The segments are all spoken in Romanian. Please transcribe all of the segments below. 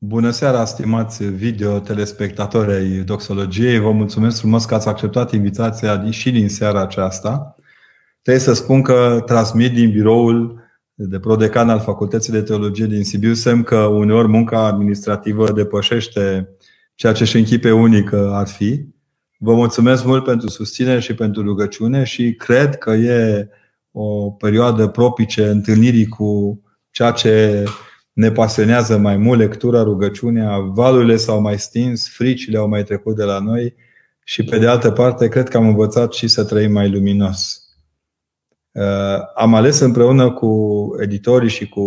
Bună seara, stimați video telespectatori ai Doxologiei. Vă mulțumesc frumos că ați acceptat invitația și din seara aceasta. Trebuie să spun că transmit din biroul de prodecan al Facultății de Teologie din Sibiu semn că uneori munca administrativă depășește ceea ce și închipe unică ar fi. Vă mulțumesc mult pentru susținere și pentru rugăciune și cred că e o perioadă propice întâlnirii cu ceea ce ne pasionează mai mult lectura, rugăciunea, valurile s-au mai stins, fricile au mai trecut de la noi și pe de altă parte cred că am învățat și să trăim mai luminos. Uh, am ales împreună cu editorii și cu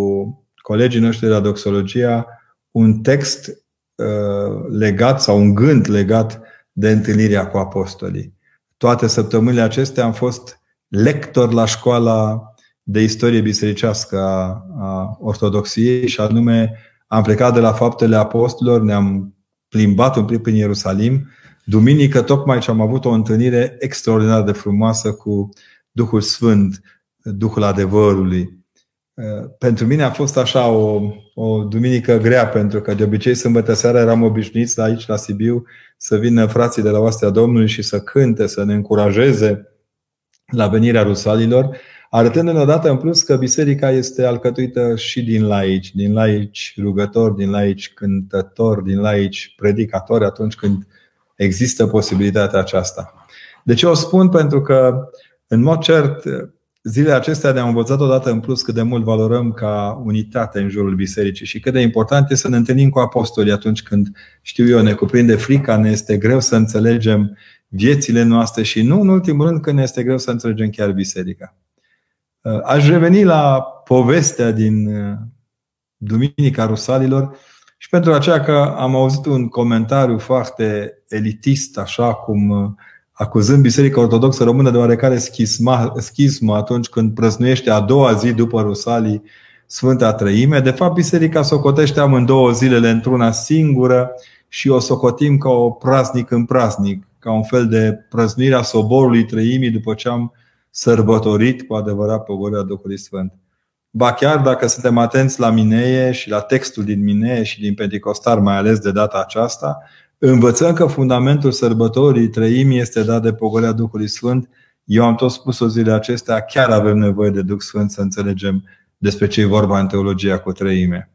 colegii noștri de la Doxologia un text uh, legat sau un gând legat de întâlnirea cu apostolii. Toate săptămânile acestea am fost lector la școala de istorie bisericească a, a ortodoxiei și anume am plecat de la faptele apostolilor, ne-am plimbat un pic prin Ierusalim. Duminică tocmai ce am avut o întâlnire extraordinar de frumoasă cu Duhul Sfânt, Duhul adevărului. Pentru mine a fost așa o, o duminică grea, pentru că de obicei sâmbătă seara eram obișnuiți aici la Sibiu să vină frații de la Oastea Domnului și să cânte, să ne încurajeze la venirea rusalilor arătându-ne odată în plus că biserica este alcătuită și din laici, din laici rugători, din laici cântători, din laici predicatori atunci când există posibilitatea aceasta. De ce o spun? Pentru că, în mod cert, zilele acestea ne-am învățat odată în plus cât de mult valorăm ca unitate în jurul bisericii și cât de important este să ne întâlnim cu apostolii atunci când, știu eu, ne cuprinde frica, ne este greu să înțelegem viețile noastre și nu în ultimul rând când ne este greu să înțelegem chiar biserica. Uh, aș reveni la povestea din uh, Duminica Rusalilor și pentru aceea că am auzit un comentariu foarte elitist, așa cum uh, acuzând Biserica Ortodoxă Română de oarecare schisma, schismă atunci când prăznuiește a doua zi după Rusalii Sfânta Trăime. De fapt, Biserica socotește amândouă zilele într-una singură și o socotim ca o praznic în praznic, ca un fel de prăznuire a soborului Trăimii după ce am sărbătorit cu adevărat pogorârea Duhului Sfânt. Ba chiar dacă suntem atenți la Mineie și la textul din Mineie și din Pentecostar, mai ales de data aceasta, învățăm că fundamentul sărbătorii trăimii este dat de pogorârea Duhului Sfânt. Eu am tot spus-o zile acestea, chiar avem nevoie de Duh Sfânt să înțelegem despre ce e vorba în teologia cu trăime.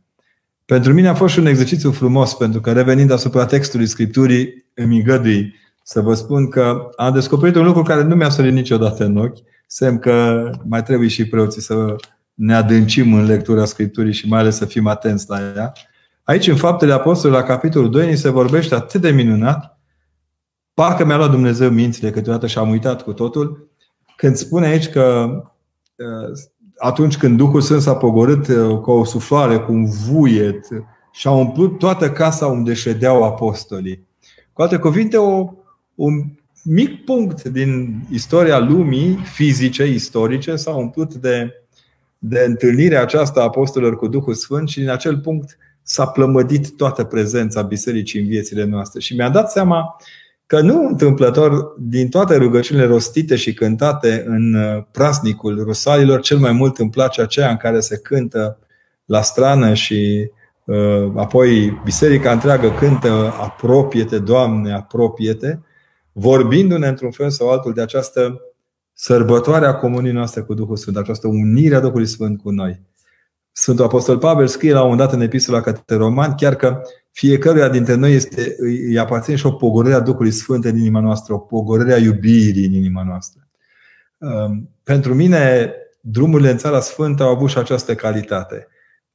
Pentru mine a fost și un exercițiu frumos, pentru că revenind asupra textului Scripturii, îmi îngădui să vă spun că am descoperit un lucru care nu mi-a sărit niciodată în ochi. Semn că mai trebuie și preoții să ne adâncim în lectura Scripturii și mai ales să fim atenți la ea. Aici, în Faptele Apostolului, la capitolul 2, ni se vorbește atât de minunat, parcă mi-a luat Dumnezeu mințile câteodată și am uitat cu totul, când spune aici că uh, atunci când Duhul Sfânt s-a pogorât uh, cu o suflare, cu un vuiet și a umplut toată casa unde ședeau apostolii. Cu alte cuvinte, o, un mic punct din istoria lumii fizice, istorice, s-a umplut de, de întâlnirea aceasta a apostolilor cu Duhul Sfânt și din acel punct s-a plămădit toată prezența bisericii în viețile noastre. Și mi-a dat seama că nu întâmplător, din toate rugăciunile rostite și cântate în uh, prasnicul rusalilor, cel mai mult îmi place aceea în care se cântă la strană și uh, apoi biserica întreagă cântă Apropiete, Doamne, apropiete vorbindu-ne într-un fel sau altul de această sărbătoare a comunii noastre cu Duhul Sfânt, această unire a Duhului Sfânt cu noi. Sfântul Apostol Pavel scrie la un moment dat în epistola către Roman chiar că fiecăruia dintre noi este, îi aparține și o pogorire a Duhului Sfânt în inima noastră, o pogorire a iubirii în inima noastră. Um, pentru mine, drumurile în Țara Sfântă au avut și această calitate.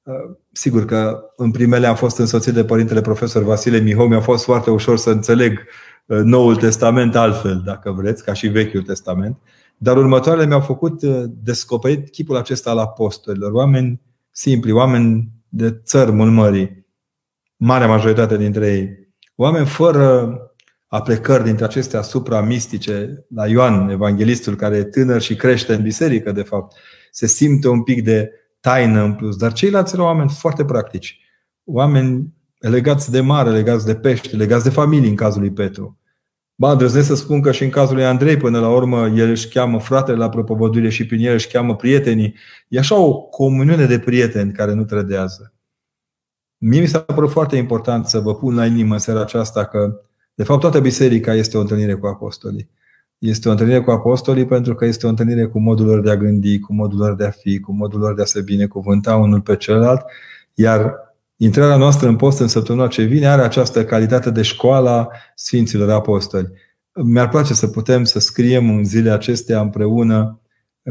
Uh, sigur că în primele am fost însoțit de Părintele Profesor Vasile Mihou, mi-a fost foarte ușor să înțeleg Uh, Noul Testament altfel, dacă vreți, ca și Vechiul Testament. Dar următoarele mi-au făcut uh, descoperit chipul acesta al apostolilor. Oameni simpli, oameni de țărmul mării. Marea majoritate dintre ei. Oameni fără aplecări dintre acestea supra-mistice. La Ioan, evanghelistul, care e tânăr și crește în biserică, de fapt, se simte un pic de taină în plus. Dar ceilalți erau oameni foarte practici. Oameni legați de mare, legați de pești, legați de familie în cazul lui Petru. Ba, îndrăznesc să spun că și în cazul lui Andrei, până la urmă, el își cheamă fratele la propovăduire și prin el își cheamă prietenii. E așa o comuniune de prieteni care nu trădează. Mie mi s-a părut foarte important să vă pun la inimă în seara aceasta că, de fapt, toată biserica este o întâlnire cu apostolii. Este o întâlnire cu apostolii pentru că este o întâlnire cu modul lor de a gândi, cu modul lor de a fi, cu modul lor de a se binecuvânta unul pe celălalt, iar intrarea noastră în post în săptămâna ce vine are această calitate de școala Sfinților Apostoli. Mi-ar place să putem să scriem în zilele acestea împreună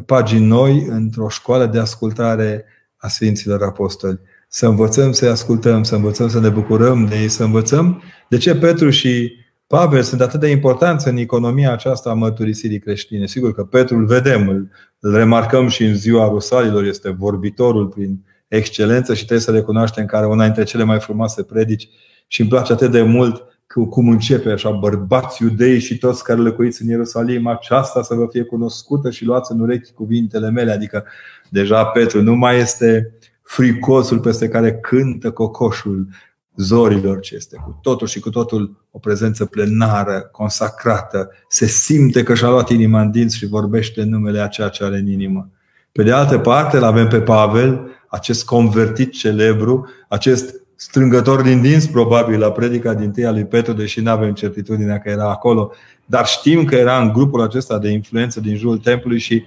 pagini noi într-o școală de ascultare a Sfinților Apostoli. Să învățăm să-i ascultăm, să învățăm să ne bucurăm de ei, să învățăm de ce Petru și Pavel sunt atât de importanți în economia aceasta a mărturisirii creștine. Sigur că Petru îl vedem, îl, îl remarcăm și în ziua Rusalilor, este vorbitorul prin excelență și trebuie să recunoaștem că are una dintre cele mai frumoase predici și îmi place atât de mult cum începe așa, bărbați iudei și toți care locuiți în Ierusalim, aceasta să vă fie cunoscută și luați în urechi cuvintele mele. Adică deja Petru nu mai este fricosul peste care cântă cocoșul zorilor, ce este cu totul și cu totul o prezență plenară, consacrată. Se simte că și-a luat inima în dinți și vorbește numele a ceea ce are în inimă. Pe de altă parte, îl avem pe Pavel, acest convertit celebru, acest strângător din dinți, probabil, la predica din tâia lui Petru, deși nu avem certitudinea că era acolo, dar știm că era în grupul acesta de influență din jurul templului și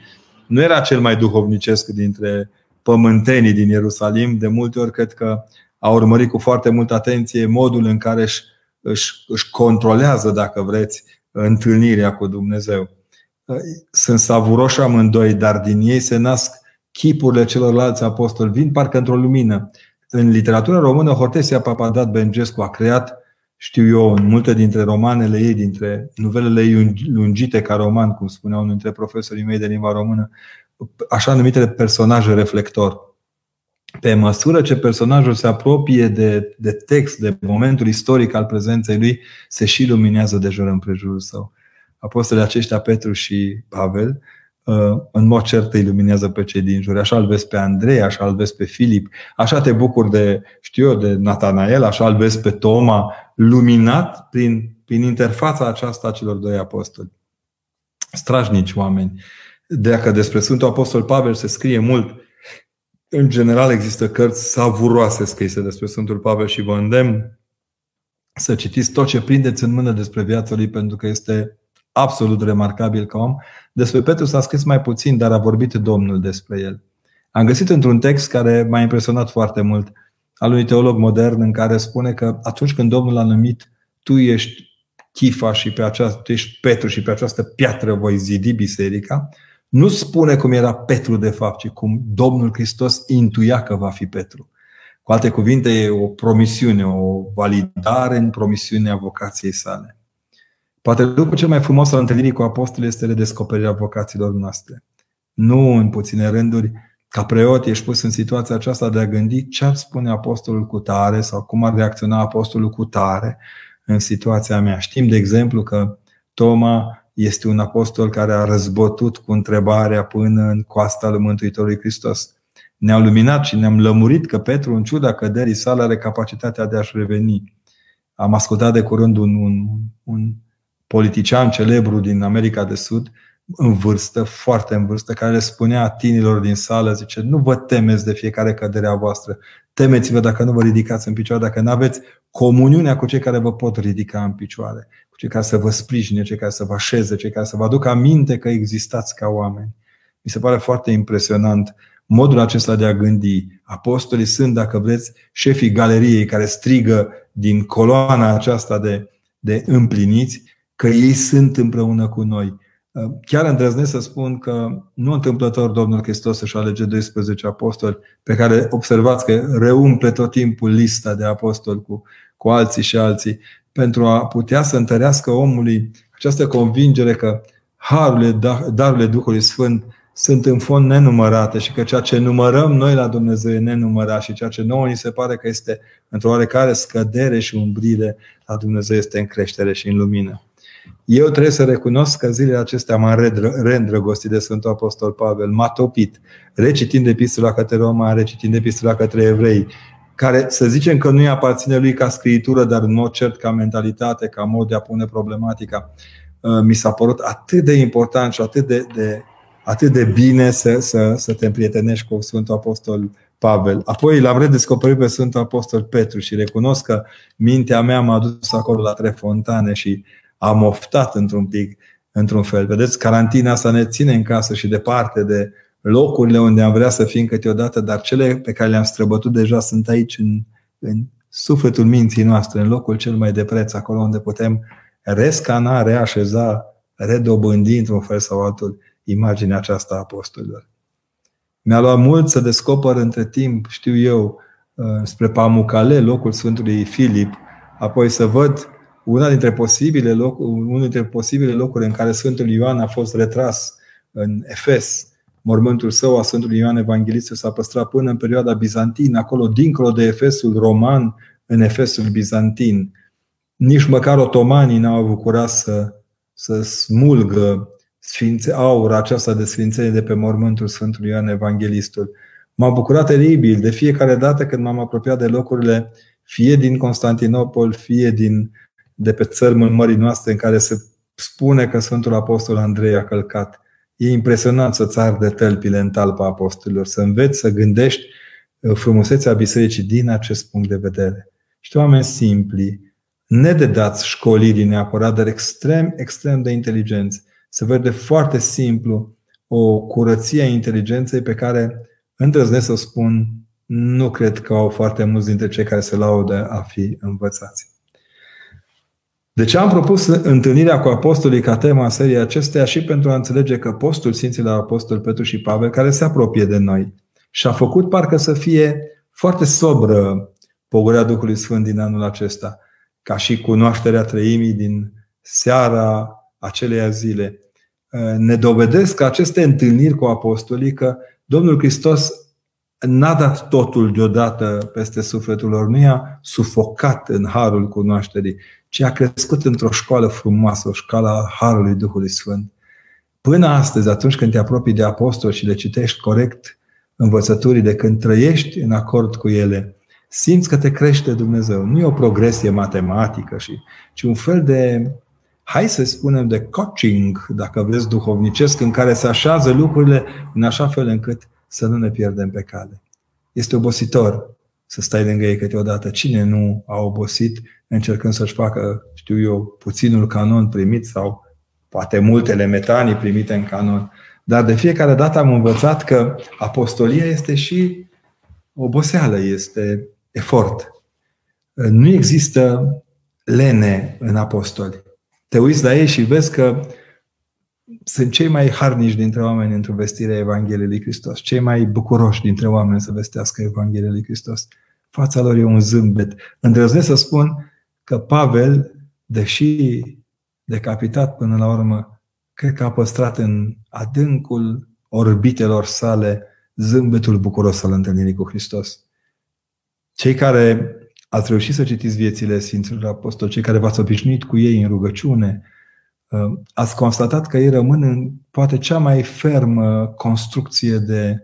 nu era cel mai duhovnicesc dintre pământenii din Ierusalim. De multe ori cred că a urmărit cu foarte multă atenție modul în care își, își, își controlează, dacă vreți, întâlnirea cu Dumnezeu. Sunt savuroși amândoi, dar din ei se nasc chipurile celorlalți apostoli. Vin parcă într-o lumină. În literatura română, Hortesia Papadat Bengescu a creat, știu eu, în multe dintre romanele ei, dintre nuvelele ei lungite ca roman, cum spunea unul dintre profesorii mei de limba română, așa numitele personaje reflector pe măsură ce personajul se apropie de, de text, de momentul istoric al prezenței lui, se și luminează de jur împrejurul său. Apostolii aceștia, Petru și Pavel, uh, în mod cert îi luminează pe cei din jur. Așa îl vezi pe Andrei, așa îl vezi pe Filip, așa te bucuri de, știu eu, de Natanael, așa îl vezi pe Toma, luminat prin, prin interfața aceasta a celor doi apostoli. Strajnici oameni. Dacă despre Sfântul Apostol Pavel se scrie mult, în general există cărți savuroase scrise despre Sfântul Pavel și vă îndemn să citiți tot ce prindeți în mână despre viața lui pentru că este absolut remarcabil ca om. Despre Petru s-a scris mai puțin, dar a vorbit Domnul despre el. Am găsit într-un text care m-a impresionat foarte mult al unui teolog modern în care spune că atunci când Domnul a numit tu ești chifa și pe această, tu ești Petru și pe această piatră voi zidi biserica, nu spune cum era Petru de fapt, ci cum Domnul Hristos intuia că va fi Petru. Cu alte cuvinte, e o promisiune, o validare în promisiunea vocației sale. Poate lucrul cel mai frumos al întâlnirii cu apostoli este redescoperirea vocațiilor noastre. Nu în puține rânduri, ca preot ești pus în situația aceasta de a gândi ce ar spune apostolul cu tare sau cum ar reacționa apostolul cu tare în situația mea. Știm, de exemplu, că Toma este un apostol care a răzbătut cu întrebarea până în coasta lui Mântuitorului Hristos. Ne-a luminat și ne-am lămurit că Petru, în ciuda căderii sale, are capacitatea de a-și reveni. Am ascultat de curând un, un, un politician celebru din America de Sud, în vârstă, foarte în vârstă, care le spunea tinilor din sală, zice, nu vă temeți de fiecare cădere a voastră, temeți-vă dacă nu vă ridicați în picioare, dacă nu aveți comuniunea cu cei care vă pot ridica în picioare cei care să vă sprijine, cei care să vă așeze, cei care să vă aducă aminte că existați ca oameni. Mi se pare foarte impresionant modul acesta de a gândi. Apostolii sunt, dacă vreți, șefii galeriei care strigă din coloana aceasta de, de împliniți că ei sunt împreună cu noi. Chiar îndrăznesc să spun că nu întâmplător Domnul Hristos își alege 12 apostoli pe care observați că reumple tot timpul lista de apostoli cu, cu alții și alții pentru a putea să întărească omului această convingere că harurile, da, darurile Duhului Sfânt sunt în fond nenumărate și că ceea ce numărăm noi la Dumnezeu e nenumărat și ceea ce nouă ni se pare că este într-o oarecare scădere și umbrire la Dumnezeu este în creștere și în lumină. Eu trebuie să recunosc că zilele acestea m-am reîndrăgostit de Sfântul Apostol Pavel, m-a topit, recitind epistola către Roma, recitind epistola către evrei, care să zicem că nu-i aparține lui ca scritură, dar în mod cert ca mentalitate, ca mod de a pune problematica, uh, mi s-a părut atât de important și atât de, de, atât de bine să, să, să te împrietenești cu Sfântul Apostol Pavel. Apoi l-am redescoperit pe Sfântul Apostol Petru și recunosc că mintea mea m-a dus acolo la trei fontane și am oftat într-un pic, într-un fel. Vedeți, carantina asta ne ține în casă și departe de locurile unde am vrea să fim câteodată, dar cele pe care le-am străbătut deja sunt aici în, în sufletul minții noastre, în locul cel mai de preț, acolo unde putem rescana, reașeza, redobândi într-un fel sau altul imaginea aceasta a apostolilor. Mi-a luat mult să descoper între timp, știu eu, uh, spre Pamucale, locul Sfântului Filip, apoi să văd una dintre posibile locuri, unul dintre posibile locuri în care Sfântul Ioan a fost retras în Efes. Mormântul său a Sfântului Ioan Evanghelistul s-a păstrat până în perioada bizantină, acolo dincolo de Efesul roman, în Efesul bizantin. Nici măcar otomanii n-au avut curaj să, să smulgă sfințe, aura aceasta de sfințenie de pe mormântul Sfântului Ioan Evanghelistul. M-a bucurat teribil de fiecare dată când m-am apropiat de locurile fie din Constantinopol, fie din, de pe țărmul mării noastre în care se spune că Sfântul Apostol Andrei a călcat. E impresionant să-ți de tălpile în talpa apostolilor, să înveți să gândești uh, frumusețea bisericii din acest punct de vedere. Și oameni simpli, nededați școlirii neapărat, dar extrem, extrem de inteligenți, se vede foarte simplu o curăție a inteligenței pe care, îndrăznesc să spun, nu cred că au foarte mulți dintre cei care se laudă a fi învățați. De ce am propus întâlnirea cu apostolii ca tema seriei acesteia și pentru a înțelege că postul Sfinților Apostol Petru și Pavel, care se apropie de noi și a făcut parcă să fie foarte sobră pogorârea Duhului Sfânt din anul acesta, ca și cunoașterea treimii din seara aceleia zile, ne dovedesc că aceste întâlniri cu apostolii că Domnul Hristos n-a dat totul deodată peste sufletul lor, nu i-a sufocat în harul cunoașterii, ci a crescut într-o școală frumoasă, o școală a harului Duhului Sfânt. Până astăzi, atunci când te apropii de apostol și le citești corect învățăturile, când trăiești în acord cu ele, simți că te crește Dumnezeu. Nu e o progresie matematică, ci un fel de hai să spunem, de coaching, dacă vreți, duhovnicesc, în care se așează lucrurile în așa fel încât să nu ne pierdem pe cale. Este obositor să stai lângă ei câteodată. Cine nu a obosit încercând să-și facă, știu eu, puținul canon primit sau poate multele metanii primite în canon. Dar de fiecare dată am învățat că apostolia este și oboseală, este efort. Nu există lene în apostoli te uiți la ei și vezi că sunt cei mai harnici dintre oameni într-o vestire a Evangheliei lui Hristos, cei mai bucuroși dintre oameni să vestească Evanghelia lui Hristos. Fața lor e un zâmbet. Îndrăznesc să spun că Pavel, deși decapitat până la urmă, cred că a păstrat în adâncul orbitelor sale zâmbetul bucuros al întâlnirii cu Hristos. Cei care ați reușit să citiți viețile Sfinților Apostoli, cei care v-ați obișnuit cu ei în rugăciune, uh, ați constatat că ei rămân în poate cea mai fermă construcție de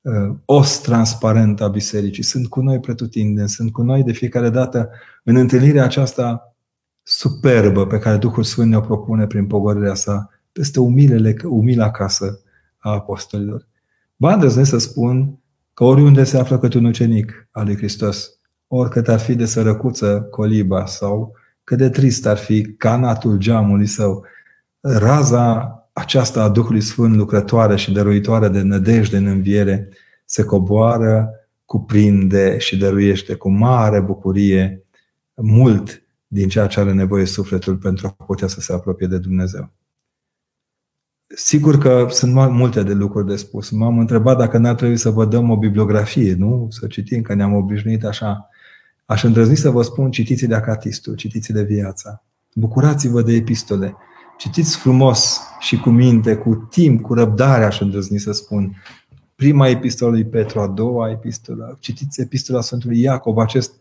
uh, os transparent a bisericii. Sunt cu noi pretutindeni, sunt cu noi de fiecare dată în întâlnirea aceasta superbă pe care Duhul Sfânt ne-o propune prin pogorârea sa peste umilele, umila casă a apostolilor. Ba îndrăznesc să spun că oriunde se află cât un ucenic al lui Hristos, oricât ar fi de sărăcuță coliba sau cât de trist ar fi canatul geamului său, raza aceasta a Duhului Sfânt lucrătoare și dăruitoare de nădejde în înviere se coboară, cuprinde și dăruiește cu mare bucurie mult din ceea ce are nevoie sufletul pentru a putea să se apropie de Dumnezeu. Sigur că sunt multe de lucruri de spus. M-am întrebat dacă n-ar trebui să vă dăm o bibliografie, nu? Să citim, că ne-am obișnuit așa. Aș îndrăzni să vă spun, citiți de Acatistul, citiți de viața. Bucurați-vă de epistole. Citiți frumos și cu minte, cu timp, cu răbdare, aș îndrăzni să spun. Prima epistolă lui Petru, a doua epistolă. Citiți epistola Sfântului Iacov, acest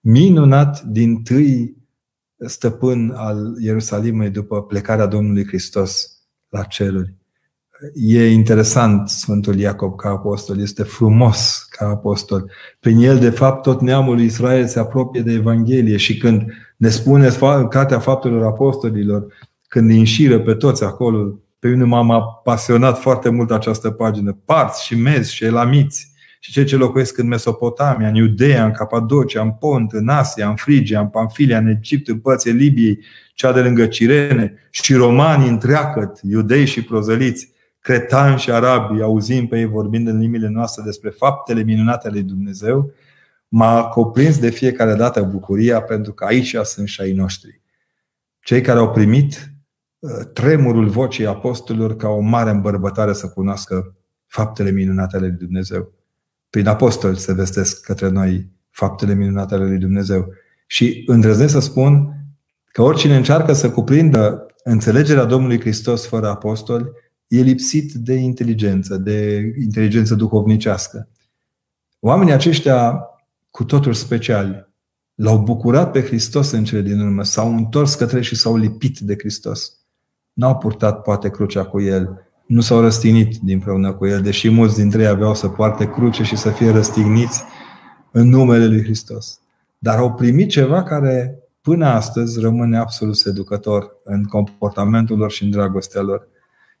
minunat din tâi stăpân al Ierusalimului după plecarea Domnului Hristos la ceruri. E interesant Sfântul Iacob ca apostol, este frumos ca apostol. Prin el, de fapt, tot neamul lui Israel se apropie de Evanghelie și când ne spune Cartea Faptelor Apostolilor, când îi înșiră pe toți acolo, pe mine m-am pasionat foarte mult această pagină, parți și mezi și elamiți și cei ce locuiesc în Mesopotamia, în Iudeea, în Capadocia, în Pont, în Asia, în Frigia, în Pamfilia, în Egipt, în părții Libiei, cea de lângă Cirene, și romanii întreagăt, iudei și prozăliți, cretani și arabii, auzim pe ei vorbind în limbile noastre despre faptele minunate ale lui Dumnezeu, m-a cuprins de fiecare dată bucuria pentru că aici sunt și ai noștri. Cei care au primit uh, tremurul vocii apostolilor ca o mare îmbărbătare să cunoască faptele minunate ale lui Dumnezeu. Prin apostoli se vestesc către noi faptele minunate ale lui Dumnezeu. Și îndrăznesc să spun că oricine încearcă să cuprindă înțelegerea Domnului Hristos fără apostoli, e lipsit de inteligență, de inteligență duhovnicească. Oamenii aceștia cu totul speciali l-au bucurat pe Hristos în cele din urmă, s-au întors către și s-au lipit de Hristos. N-au purtat poate crucea cu El, nu s-au răstignit dinpreună cu El, deși mulți dintre ei aveau să poarte cruce și să fie răstigniți în numele Lui Hristos. Dar au primit ceva care până astăzi rămâne absolut seducător în comportamentul lor și în dragostea lor.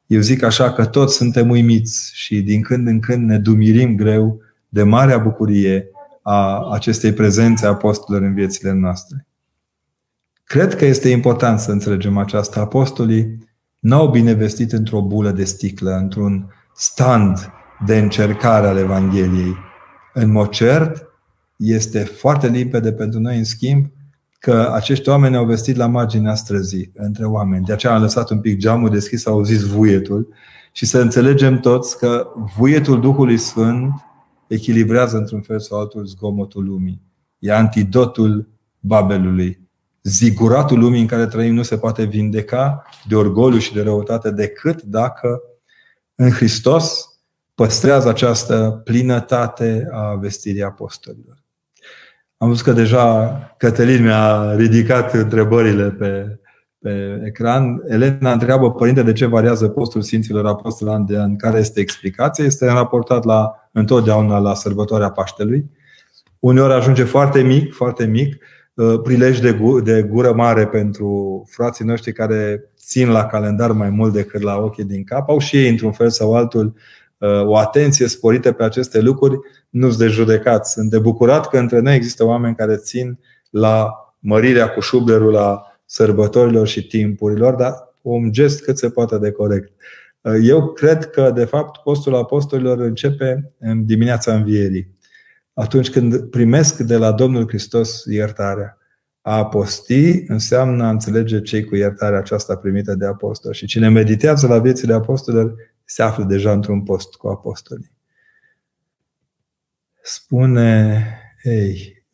Eu zic așa că toți suntem uimiți și din când în când ne dumirim greu de marea bucurie a acestei prezențe a apostolilor în viețile noastre. Cred că este important să înțelegem aceasta. Apostolii n-au binevestit într-o bulă de sticlă, într-un stand de încercare al Evangheliei. În mod cert, este foarte limpede pentru noi, în schimb, că acești oameni au vestit la marginea străzii, între oameni. De aceea am lăsat un pic geamul deschis, au zis vuietul și să înțelegem toți că vuietul Duhului Sfânt echilibrează într-un fel sau altul zgomotul lumii. E antidotul Babelului. Ziguratul lumii în care trăim nu se poate vindeca de orgoliu și de răutate decât dacă în Hristos păstrează această plinătate a vestirii apostolilor. Am văzut că deja Cătălin mi-a ridicat întrebările pe, pe ecran. Elena întreabă, părinte, de ce variază postul Sfinților Apostoli an de an? Care este explicația? Este raportat la, întotdeauna la sărbătoarea Paștelui. Uneori ajunge foarte mic, foarte mic, uh, prilej de, de gură mare pentru frații noștri care țin la calendar mai mult decât la ochii din cap. Au și ei, într-un fel sau altul, uh, o atenție sporită pe aceste lucruri, nu sunt de judecat. Sunt de bucurat că între noi există oameni care țin la mărirea cu șublerul la sărbătorilor și timpurilor, dar un gest cât se poate de corect. Eu cred că, de fapt, postul apostolilor începe în dimineața învierii. Atunci când primesc de la Domnul Hristos iertarea. A aposti înseamnă a înțelege cei cu iertarea aceasta primită de apostol. Și cine meditează la viețile apostolilor se află deja într-un post cu apostolii. Spune, ei,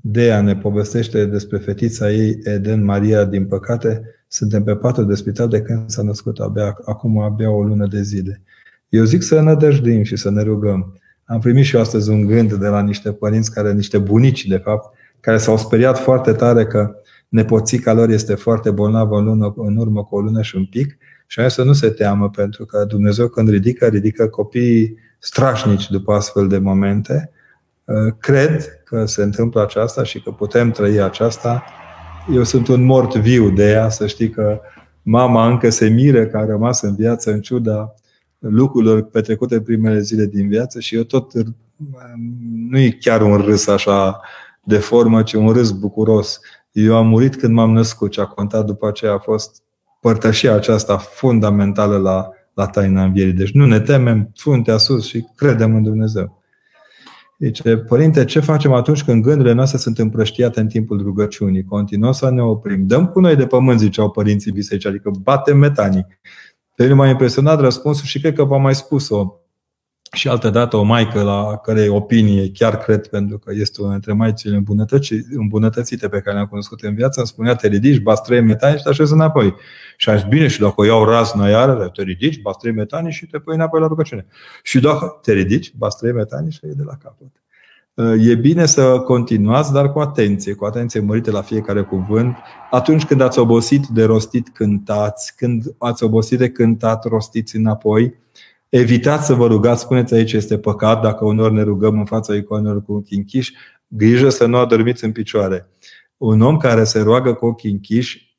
Dea ne povestește despre fetița ei, Eden Maria, din păcate, suntem pe patul de spital de când s-a născut, abia, acum abia o lună de zile. Eu zic să ne dăjduim și să ne rugăm. Am primit și eu astăzi un gând de la niște părinți, care, niște bunici, de fapt, care s-au speriat foarte tare că nepoțica lor este foarte bolnavă în, lună, în urmă cu o lună și un pic și ai să nu se teamă, pentru că Dumnezeu când ridică, ridică copiii strașnici după astfel de momente. Cred că se întâmplă aceasta și că putem trăi aceasta. Eu sunt un mort viu de ea, să știi că mama încă se mire că a rămas în viață în ciuda lucrurilor petrecute în primele zile din viață și eu tot nu e chiar un râs așa de formă, ci un râs bucuros. Eu am murit când m-am născut și a contat după aceea a fost părtășia aceasta fundamentală la, la taina învierii. Deci nu ne temem, fruntea sus și credem în Dumnezeu. Zice, Părinte, ce facem atunci când gândurile noastre sunt împrăștiate în timpul rugăciunii? Continuăm să ne oprim. Dăm cu noi de pământ, ziceau părinții biserici, adică batem metanii. Pe mine m-a impresionat răspunsul și cred că v-am mai spus-o și altă dată o maică la care opinie chiar cred pentru că este una dintre maicile îmbunătățite pe care le-am cunoscut în viață, îmi spunea te ridici, bați trei metani și te așezi înapoi. Și aș bine și dacă o iau razna iară, te ridici, bați trei metani și te pui înapoi la rugăciune. Și dacă te ridici, bați trei metani și e de la capăt. E bine să continuați, dar cu atenție, cu atenție mărită la fiecare cuvânt. Atunci când ați obosit de rostit, cântați. Când ați obosit de cântat, rostiți înapoi Evitați să vă rugați, spuneți aici este păcat dacă unor ne rugăm în fața icoanelor cu ochii închiși, grijă să nu adormiți în picioare. Un om care se roagă cu ochii închiși,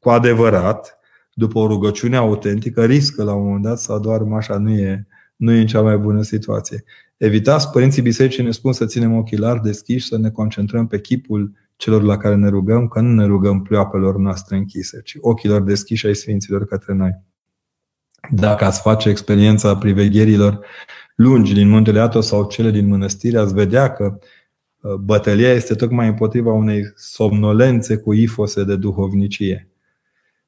cu adevărat, după o rugăciune autentică, riscă la un moment dat să adoarmă așa, nu e, nu e în cea mai bună situație. Evitați, părinții bisericii ne spun să ținem ochii larg deschiși, să ne concentrăm pe chipul celor la care ne rugăm, că nu ne rugăm pleoapelor noastre închise, ci ochilor deschiși ai Sfinților către noi. Dacă ați face experiența privegherilor lungi din muntele Atos sau cele din mănăstire, ați vedea că uh, bătălia este tocmai împotriva unei somnolențe cu ifose de duhovnicie.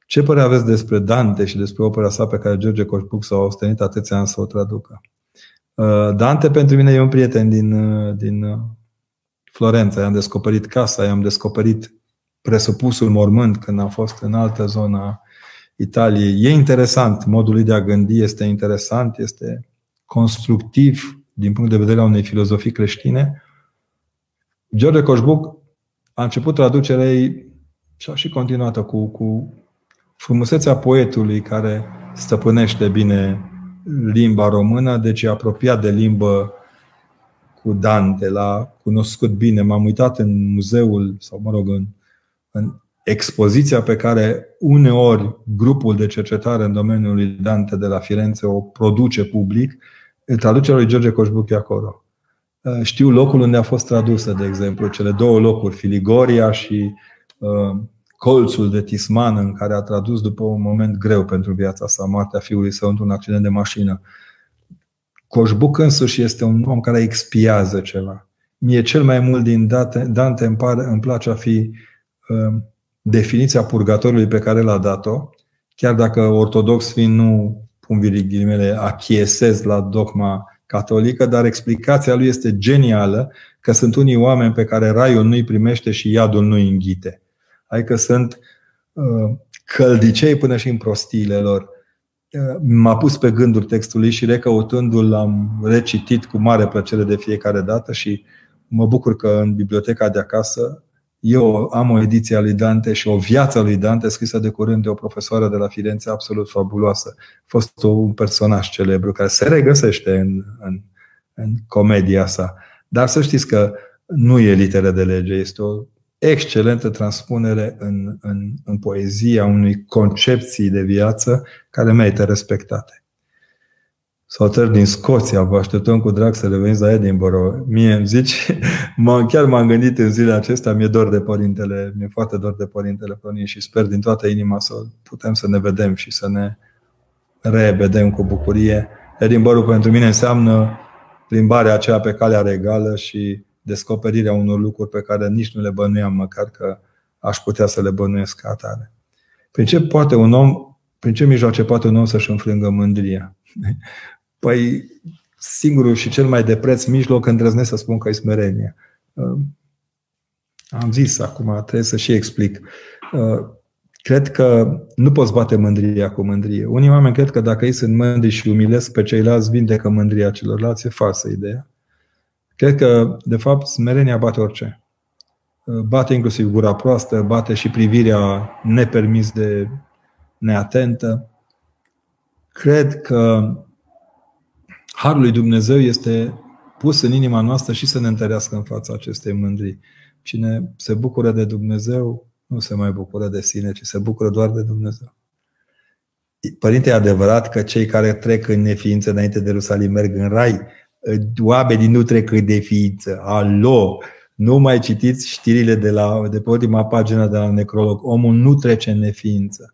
Ce părere aveți despre Dante și despre opera sa pe care George Coșbuc s-a ostenit atâția ani să o traducă? Uh, Dante pentru mine e un prieten din, uh, din Florența. I-am descoperit casa, i-am descoperit presupusul mormânt când am fost în altă zonă Italiei. E interesant, modul lui de a gândi este interesant, este constructiv din punct de vedere a unei filozofii creștine. George Coșbuc a început traducerea ei și a și continuat cu, cu frumusețea poetului care stăpânește bine limba română, deci e apropiat de limbă cu Dante, l-a cunoscut bine. M-am uitat în muzeul, sau mă rog, în, în expoziția pe care uneori grupul de cercetare în domeniul lui Dante de la Firenze o produce public, traducerea lui George Coșbuc e acolo. Uh, știu locul unde a fost tradusă, de exemplu, cele două locuri, Filigoria și uh, colțul de Tisman, în care a tradus după un moment greu pentru viața sa, moartea fiului său într-un accident de mașină. Coșbuc însuși este un om care expiază ceva. Mie cel mai mult din Dante, Dante îmi, pare, îmi place a fi uh, definiția purgatorului pe care l-a dat-o, chiar dacă ortodox fiind nu pun ghilimele, achiesez la dogma catolică, dar explicația lui este genială că sunt unii oameni pe care raiul nu-i primește și iadul nu-i înghite. Adică sunt uh, căldicei până și în prostiile lor. Uh, m-a pus pe gânduri textului și recăutându-l am recitit cu mare plăcere de fiecare dată și mă bucur că în biblioteca de acasă eu am o ediție a lui Dante și o viață a lui Dante scrisă de curând de o profesoară de la Firenze absolut fabuloasă. A fost un personaj celebru care se regăsește în, în, în comedia sa. Dar să știți că nu e literă de lege, este o excelentă transpunere în, în, în poezia unui concepții de viață care merită respectate. Saltări din Scoția, vă așteptăm cu drag să reveniți la Edinburgh. Mie îmi zici, m chiar m-am gândit în zilele acestea, mi-e dor de părintele, mi-e foarte dor de părintele Florin și sper din toată inima să putem să ne vedem și să ne revedem cu bucurie. Edinburgh pentru mine înseamnă plimbarea aceea pe calea regală și descoperirea unor lucruri pe care nici nu le bănuiam, măcar că aș putea să le bănuiesc ca atare. Prin ce poate un om, prin ce mijloace poate un om să-și înfrângă mândria? Păi singurul și cel mai de preț mijloc îndrăznesc să spun că e smerenia. Am zis acum, trebuie să și explic. Cred că nu poți bate mândria cu mândrie. Unii oameni cred că dacă ei sunt mândri și umilesc pe ceilalți, vindecă mândria celorlalți. E falsă ideea. Cred că, de fapt, smerenia bate orice. Bate inclusiv gura proastă, bate și privirea nepermis de neatentă. Cred că Harul lui Dumnezeu este pus în inima noastră și să ne întărească în fața acestei mândrii. Cine se bucură de Dumnezeu, nu se mai bucură de sine, ci se bucură doar de Dumnezeu. Părinte, e adevărat că cei care trec în neființă înainte de Ierusalim merg în rai? Oamenii nu trec în neființă. Alo! Nu mai citiți știrile de, la, de pe ultima pagină de la necrolog. Omul nu trece în neființă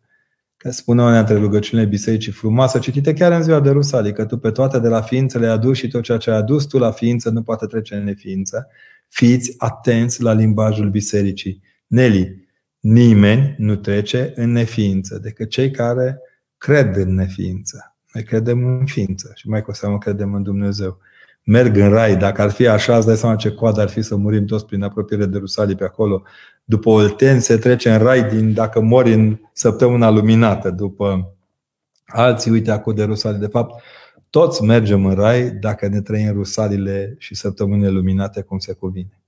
spune una dintre rugăciunile bisericii frumoasă, citite chiar în ziua de Rusalii, că tu pe toate de la ființă le-ai adus și tot ceea ce ai adus tu la ființă nu poate trece în neființă. Fiți atenți la limbajul bisericii. Neli, nimeni nu trece în neființă decât cei care cred în neființă. Noi credem în ființă și mai cu seamă credem în Dumnezeu. Merg în rai, dacă ar fi așa, îți dai seama ce coadă ar fi să murim toți prin apropiere de Rusalii pe acolo după Olten se trece în rai din dacă mori în săptămâna luminată, după alții, uite acum de Rusalii. De fapt, toți mergem în rai dacă ne trăim rusalile și săptămânile luminate cum se cuvine.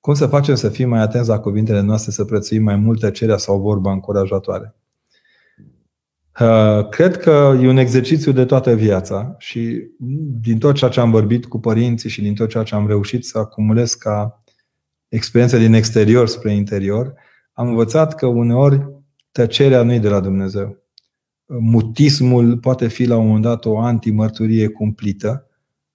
Cum să facem să fim mai atenți la cuvintele noastre, să prețuim mai mult tăcerea sau vorba încurajatoare? Uh, cred că e un exercițiu de toată viața și din tot ceea ce am vorbit cu părinții și din tot ceea ce am reușit să acumulez ca experiență din exterior spre interior, am învățat că uneori tăcerea nu e de la Dumnezeu. mutismul poate fi la un moment dat o antimărturie cumplită.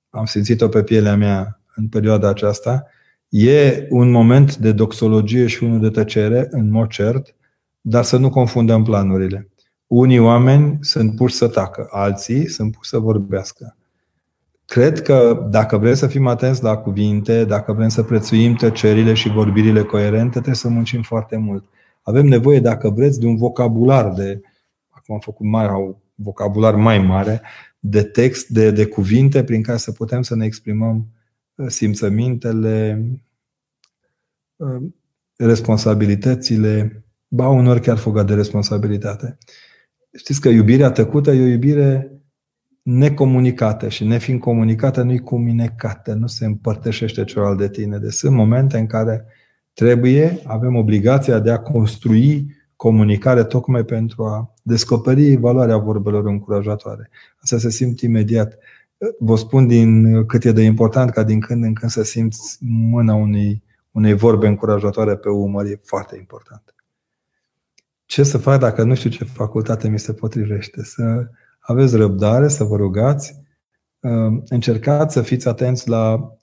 Am simțit-o pe pielea mea în perioada aceasta. E un moment de doxologie și unul de tăcere, în mod cert, dar să nu confundăm planurile. Unii oameni sunt puși să tacă, alții sunt puși să vorbească. Cred că dacă vrem să fim atenți la cuvinte, dacă vrem să prețuim tăcerile și vorbirile coerente, trebuie să muncim foarte mult. Avem nevoie, dacă vreți, de un vocabular de. Acum am făcut mare, un vocabular mai mare de text, de, de cuvinte prin care să putem să ne exprimăm uh, simțămintele, uh, responsabilitățile, ba unor chiar fuga de responsabilitate. Știți că iubirea tăcută e o iubire necomunicată și nefiind comunicată nu-i comunicată, nu se împărtășește celălalt de tine. Deci sunt momente în care trebuie, avem obligația de a construi comunicare tocmai pentru a descoperi valoarea vorbelor încurajatoare. Asta se simt imediat. Vă spun din cât e de important ca din când în când să simți mâna unei, unei vorbe încurajatoare pe umăr, e foarte important. Ce să fac dacă nu știu ce facultate mi se potrivește? Să aveți răbdare, să vă rugați, uh, încercați să fiți atenți la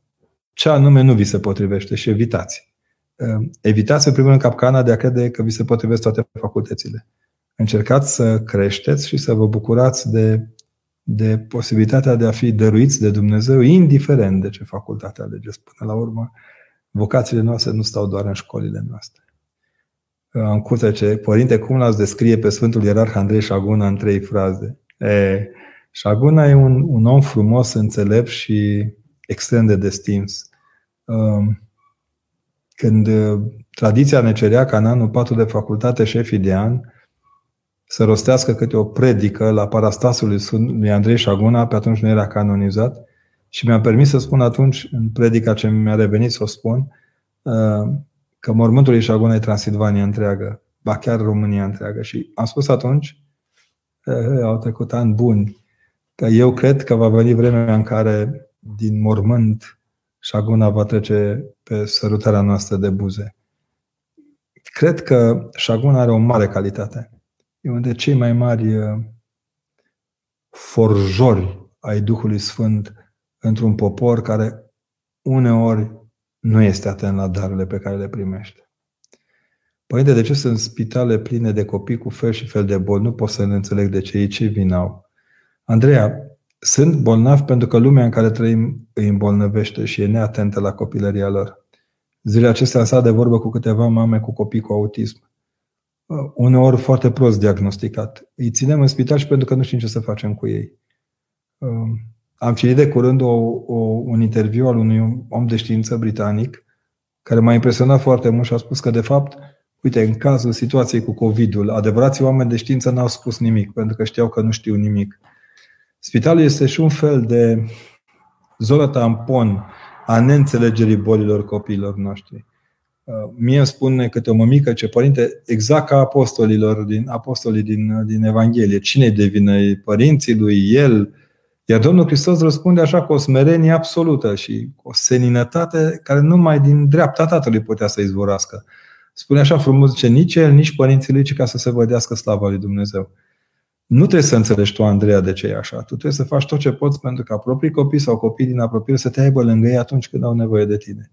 ce anume nu vi se potrivește și evitați. Uh, evitați în primul rând capcana de a crede că vi se potrivesc toate facultățile. Încercați să creșteți și să vă bucurați de, de posibilitatea de a fi dăruiți de Dumnezeu, indiferent de ce facultate alegeți. Până la urmă, vocațiile noastre nu stau doar în școlile noastre. Uh, am curte ce, Părinte, cum l-ați descrie pe Sfântul Ierarh Andrei Șaguna în trei fraze? E, Shaguna e un, un om frumos, înțelept și extrem de destins. Um, când uh, tradiția ne cerea ca în anul 4 de facultate șefii de an să rostească câte o predică la parastasul lui Andrei Șaguna, pe atunci nu era canonizat, și mi-a permis să spun atunci, în predica ce mi-a revenit să o spun, uh, că mormântul lui Șaguna e Transilvania întreagă, ba chiar România întreagă. Și am spus atunci au trecut ani buni. Că eu cred că va veni vremea în care din mormânt șaguna va trece pe sărutarea noastră de buze. Cred că șaguna are o mare calitate. E unde cei mai mari uh, forjori ai Duhului Sfânt într-un popor care uneori nu este atent la darurile pe care le primește. Părinte, de ce sunt spitale pline de copii cu fel și fel de boli? Nu pot să ne înțeleg de ce ei ce vinau. Andreea, sunt bolnavi pentru că lumea în care trăim îi îmbolnăvește și e neatentă la copilăria lor. Zilele acestea am stat de vorbă cu câteva mame cu copii cu autism. Uh, uneori foarte prost diagnosticat. Îi ținem în spital și pentru că nu știm ce să facem cu ei. Uh, am citit de curând o, o, un interviu al unui om de știință britanic care m-a impresionat foarte mult și a spus că, de fapt, Uite, în cazul situației cu COVID-ul, adevărații oameni de știință n-au spus nimic, pentru că știau că nu știu nimic. Spitalul este și un fel de zonă tampon a neînțelegerii bolilor copiilor noștri. Uh, mie îmi spune câte o mămică ce părinte, exact ca apostolilor din, apostolii din, din Evanghelie. Cine devine părinții lui el? Iar Domnul Hristos răspunde așa cu o smerenie absolută și cu o seninătate care numai din dreapta Tatălui putea să izvorască. Spune așa frumos, ce nici el, nici părinții lui, ci ca să se vădească slava lui Dumnezeu. Nu trebuie să înțelegi tu, Andreea, de ce e așa. Tu trebuie să faci tot ce poți pentru ca proprii copii sau copii din apropiere să te aibă lângă ei atunci când au nevoie de tine.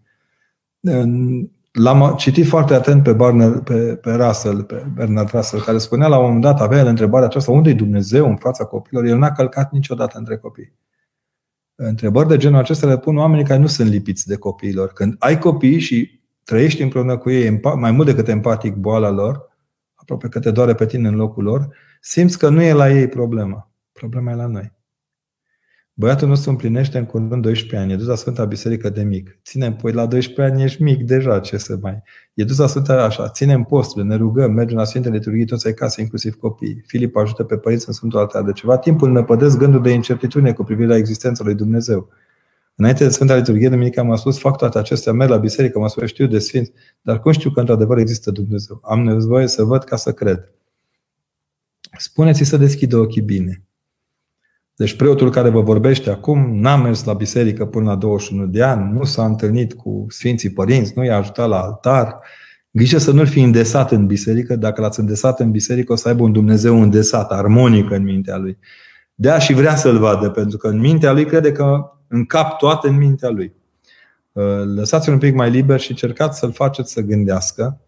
L-am citit foarte atent pe, Barner, pe, pe Russell, pe Bernard Russell, care spunea la un moment dat, avea el întrebarea aceasta, unde e Dumnezeu în fața copilor? El n-a călcat niciodată între copii. Întrebări de genul acesta le pun oamenii care nu sunt lipiți de copiilor. Când ai copii și trăiești împreună cu ei mai mult decât empatic boala lor, aproape că te doare pe tine în locul lor, simți că nu e la ei problema. Problema e la noi. Băiatul nostru împlinește în curând 12 ani, e dus la Sfânta Biserică de mic. Ținem, păi la 12 ani ești mic deja, ce să mai... E dus la Sfânta așa, ținem postul, ne rugăm, mergem la Sfintele Liturghii toți ai casă, inclusiv copii. Filip ajută pe părinți în Sfântul Altar. De ceva timp îl năpădesc gândul de incertitudine cu privire la existența lui Dumnezeu. Înainte de Sfânta Liturghie, Duminica m-a spus, fac toate acestea, merg la biserică, mă spus, știu de sfinți, dar cum știu că într-adevăr există Dumnezeu? Am nevoie să văd ca să cred. Spuneți să deschidă ochii bine. Deci preotul care vă vorbește acum n-a mers la biserică până la 21 de ani, nu s-a întâlnit cu Sfinții Părinți, nu i-a ajutat la altar, Grijă să nu-l fi îndesat în biserică. Dacă l-ați îndesat în biserică, o să aibă un Dumnezeu îndesat, armonic în mintea lui. De și vrea să-l vadă, pentru că în mintea lui crede că în cap toate în mintea lui. Uh, lăsați-l un pic mai liber și încercați să-l faceți să gândească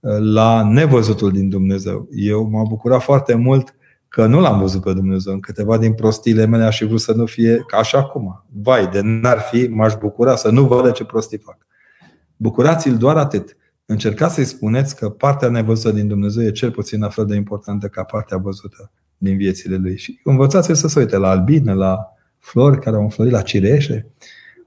uh, la nevăzutul din Dumnezeu. Eu m-am bucurat foarte mult că nu l-am văzut pe Dumnezeu. În câteva din prostiile mele aș fi vrut să nu fie ca așa acum. Vai, de n-ar fi, m-aș bucura să nu vadă ce prostii fac. Bucurați-l doar atât. Încercați să-i spuneți că partea nevăzută din Dumnezeu e cel puțin la fel de importantă ca partea văzută din viețile lui. Și învățați să se uite la albine, la flori care au înflorit, la cireșe.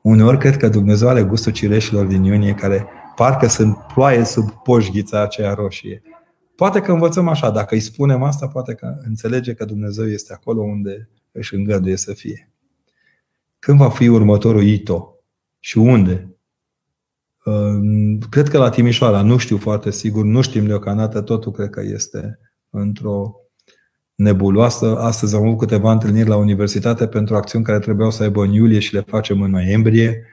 Uneori cred că Dumnezeu are gustul cireșilor din iunie care parcă sunt ploaie sub poșghița aceea roșie. Poate că învățăm așa, dacă îi spunem asta, poate că înțelege că Dumnezeu este acolo unde își îngăduie să fie. Când va fi următorul ITO? Și unde? Cred că la Timișoara, nu știu foarte sigur, nu știm deocamdată, totul cred că este într-o nebuloasă. Astăzi am avut câteva întâlniri la universitate pentru acțiuni care trebuiau să aibă în iulie și le facem în noiembrie.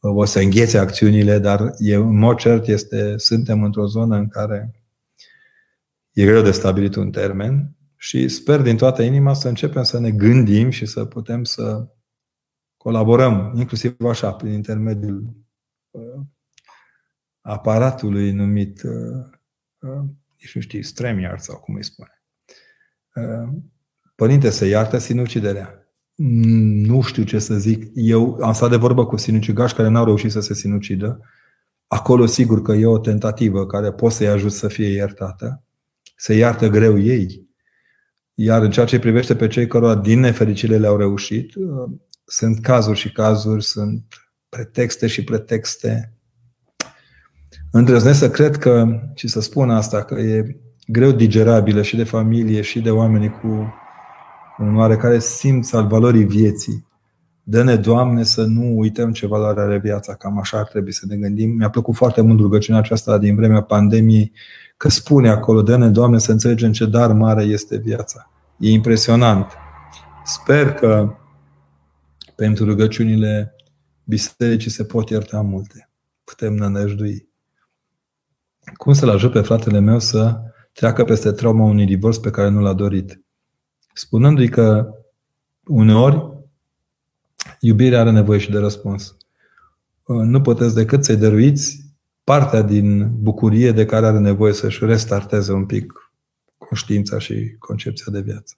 O să înghețe acțiunile, dar e, în mod cert este, suntem într-o zonă în care e greu de stabilit un termen și sper din toată inima să începem să ne gândim și să putem să colaborăm, inclusiv așa, prin intermediul uh, aparatului numit, uh, uh, nici nu știi, StreamYard sau cum îi spune. Părinte, să iartă sinuciderea. Nu știu ce să zic. Eu am stat de vorbă cu sinucigași care n-au reușit să se sinucidă. Acolo sigur că e o tentativă care poate să-i ajut să fie iertată. Se iartă greu ei. Iar în ceea ce privește pe cei care din nefericire le-au reușit, sunt cazuri și cazuri, sunt pretexte și pretexte. Îndrăznesc să cred că, și să spun asta, că e greu digerabilă și de familie și de oamenii cu un oarecare simț al valorii vieții. Dă-ne, Doamne, să nu uităm ce valoare are viața. Cam așa ar trebui să ne gândim. Mi-a plăcut foarte mult rugăciunea aceasta din vremea pandemiei, că spune acolo, dă-ne, Doamne, să înțelegem ce dar mare este viața. E impresionant. Sper că pentru rugăciunile bisericii se pot ierta multe. Putem nănăjdui. Cum să-l ajut pe fratele meu să treacă peste trauma unui divorț pe care nu l-a dorit. Spunându-i că uneori iubirea are nevoie și de răspuns. Nu puteți decât să-i dăruiți partea din bucurie de care are nevoie să-și restarteze un pic conștiința și concepția de viață.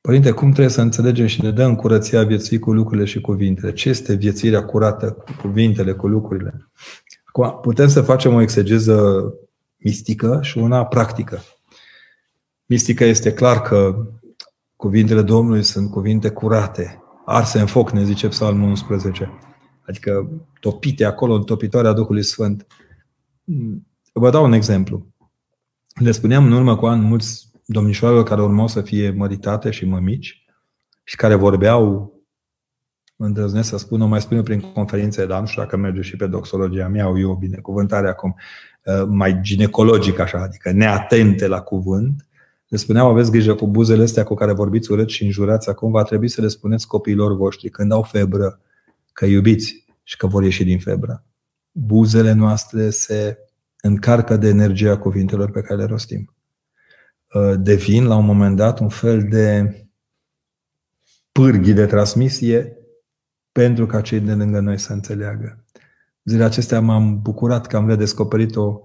Părinte, cum trebuie să înțelegem și ne dăm curăția vieții cu lucrurile și cuvintele? Ce este viețirea curată cu cuvintele, cu lucrurile? Acum, putem să facem o exegeză mistică și una practică. Mistica este clar că cuvintele Domnului sunt cuvinte curate, arse în foc, ne zice Psalmul 11. Adică topite acolo în topitoarea Duhului Sfânt. Vă dau un exemplu. Le spuneam în urmă cu ani mulți domnișoare care urmau să fie măritate și mămici și care vorbeau îndrăznesc să spun, o mai spun eu prin conferințe, dar nu știu dacă merge și pe doxologia mea, au eu o binecuvântare acum. Uh, mai ginecologic așa, adică neatente la cuvânt, le spuneam, aveți grijă cu buzele astea cu care vorbiți urât și înjurați acum, va trebui să le spuneți copiilor voștri când au febră că iubiți și că vor ieși din febră. Buzele noastre se încarcă de energia cuvintelor pe care le rostim. Uh, devin la un moment dat un fel de pârghii de transmisie pentru ca cei de lângă noi să înțeleagă. Zilele acestea m-am bucurat că am redescoperit o,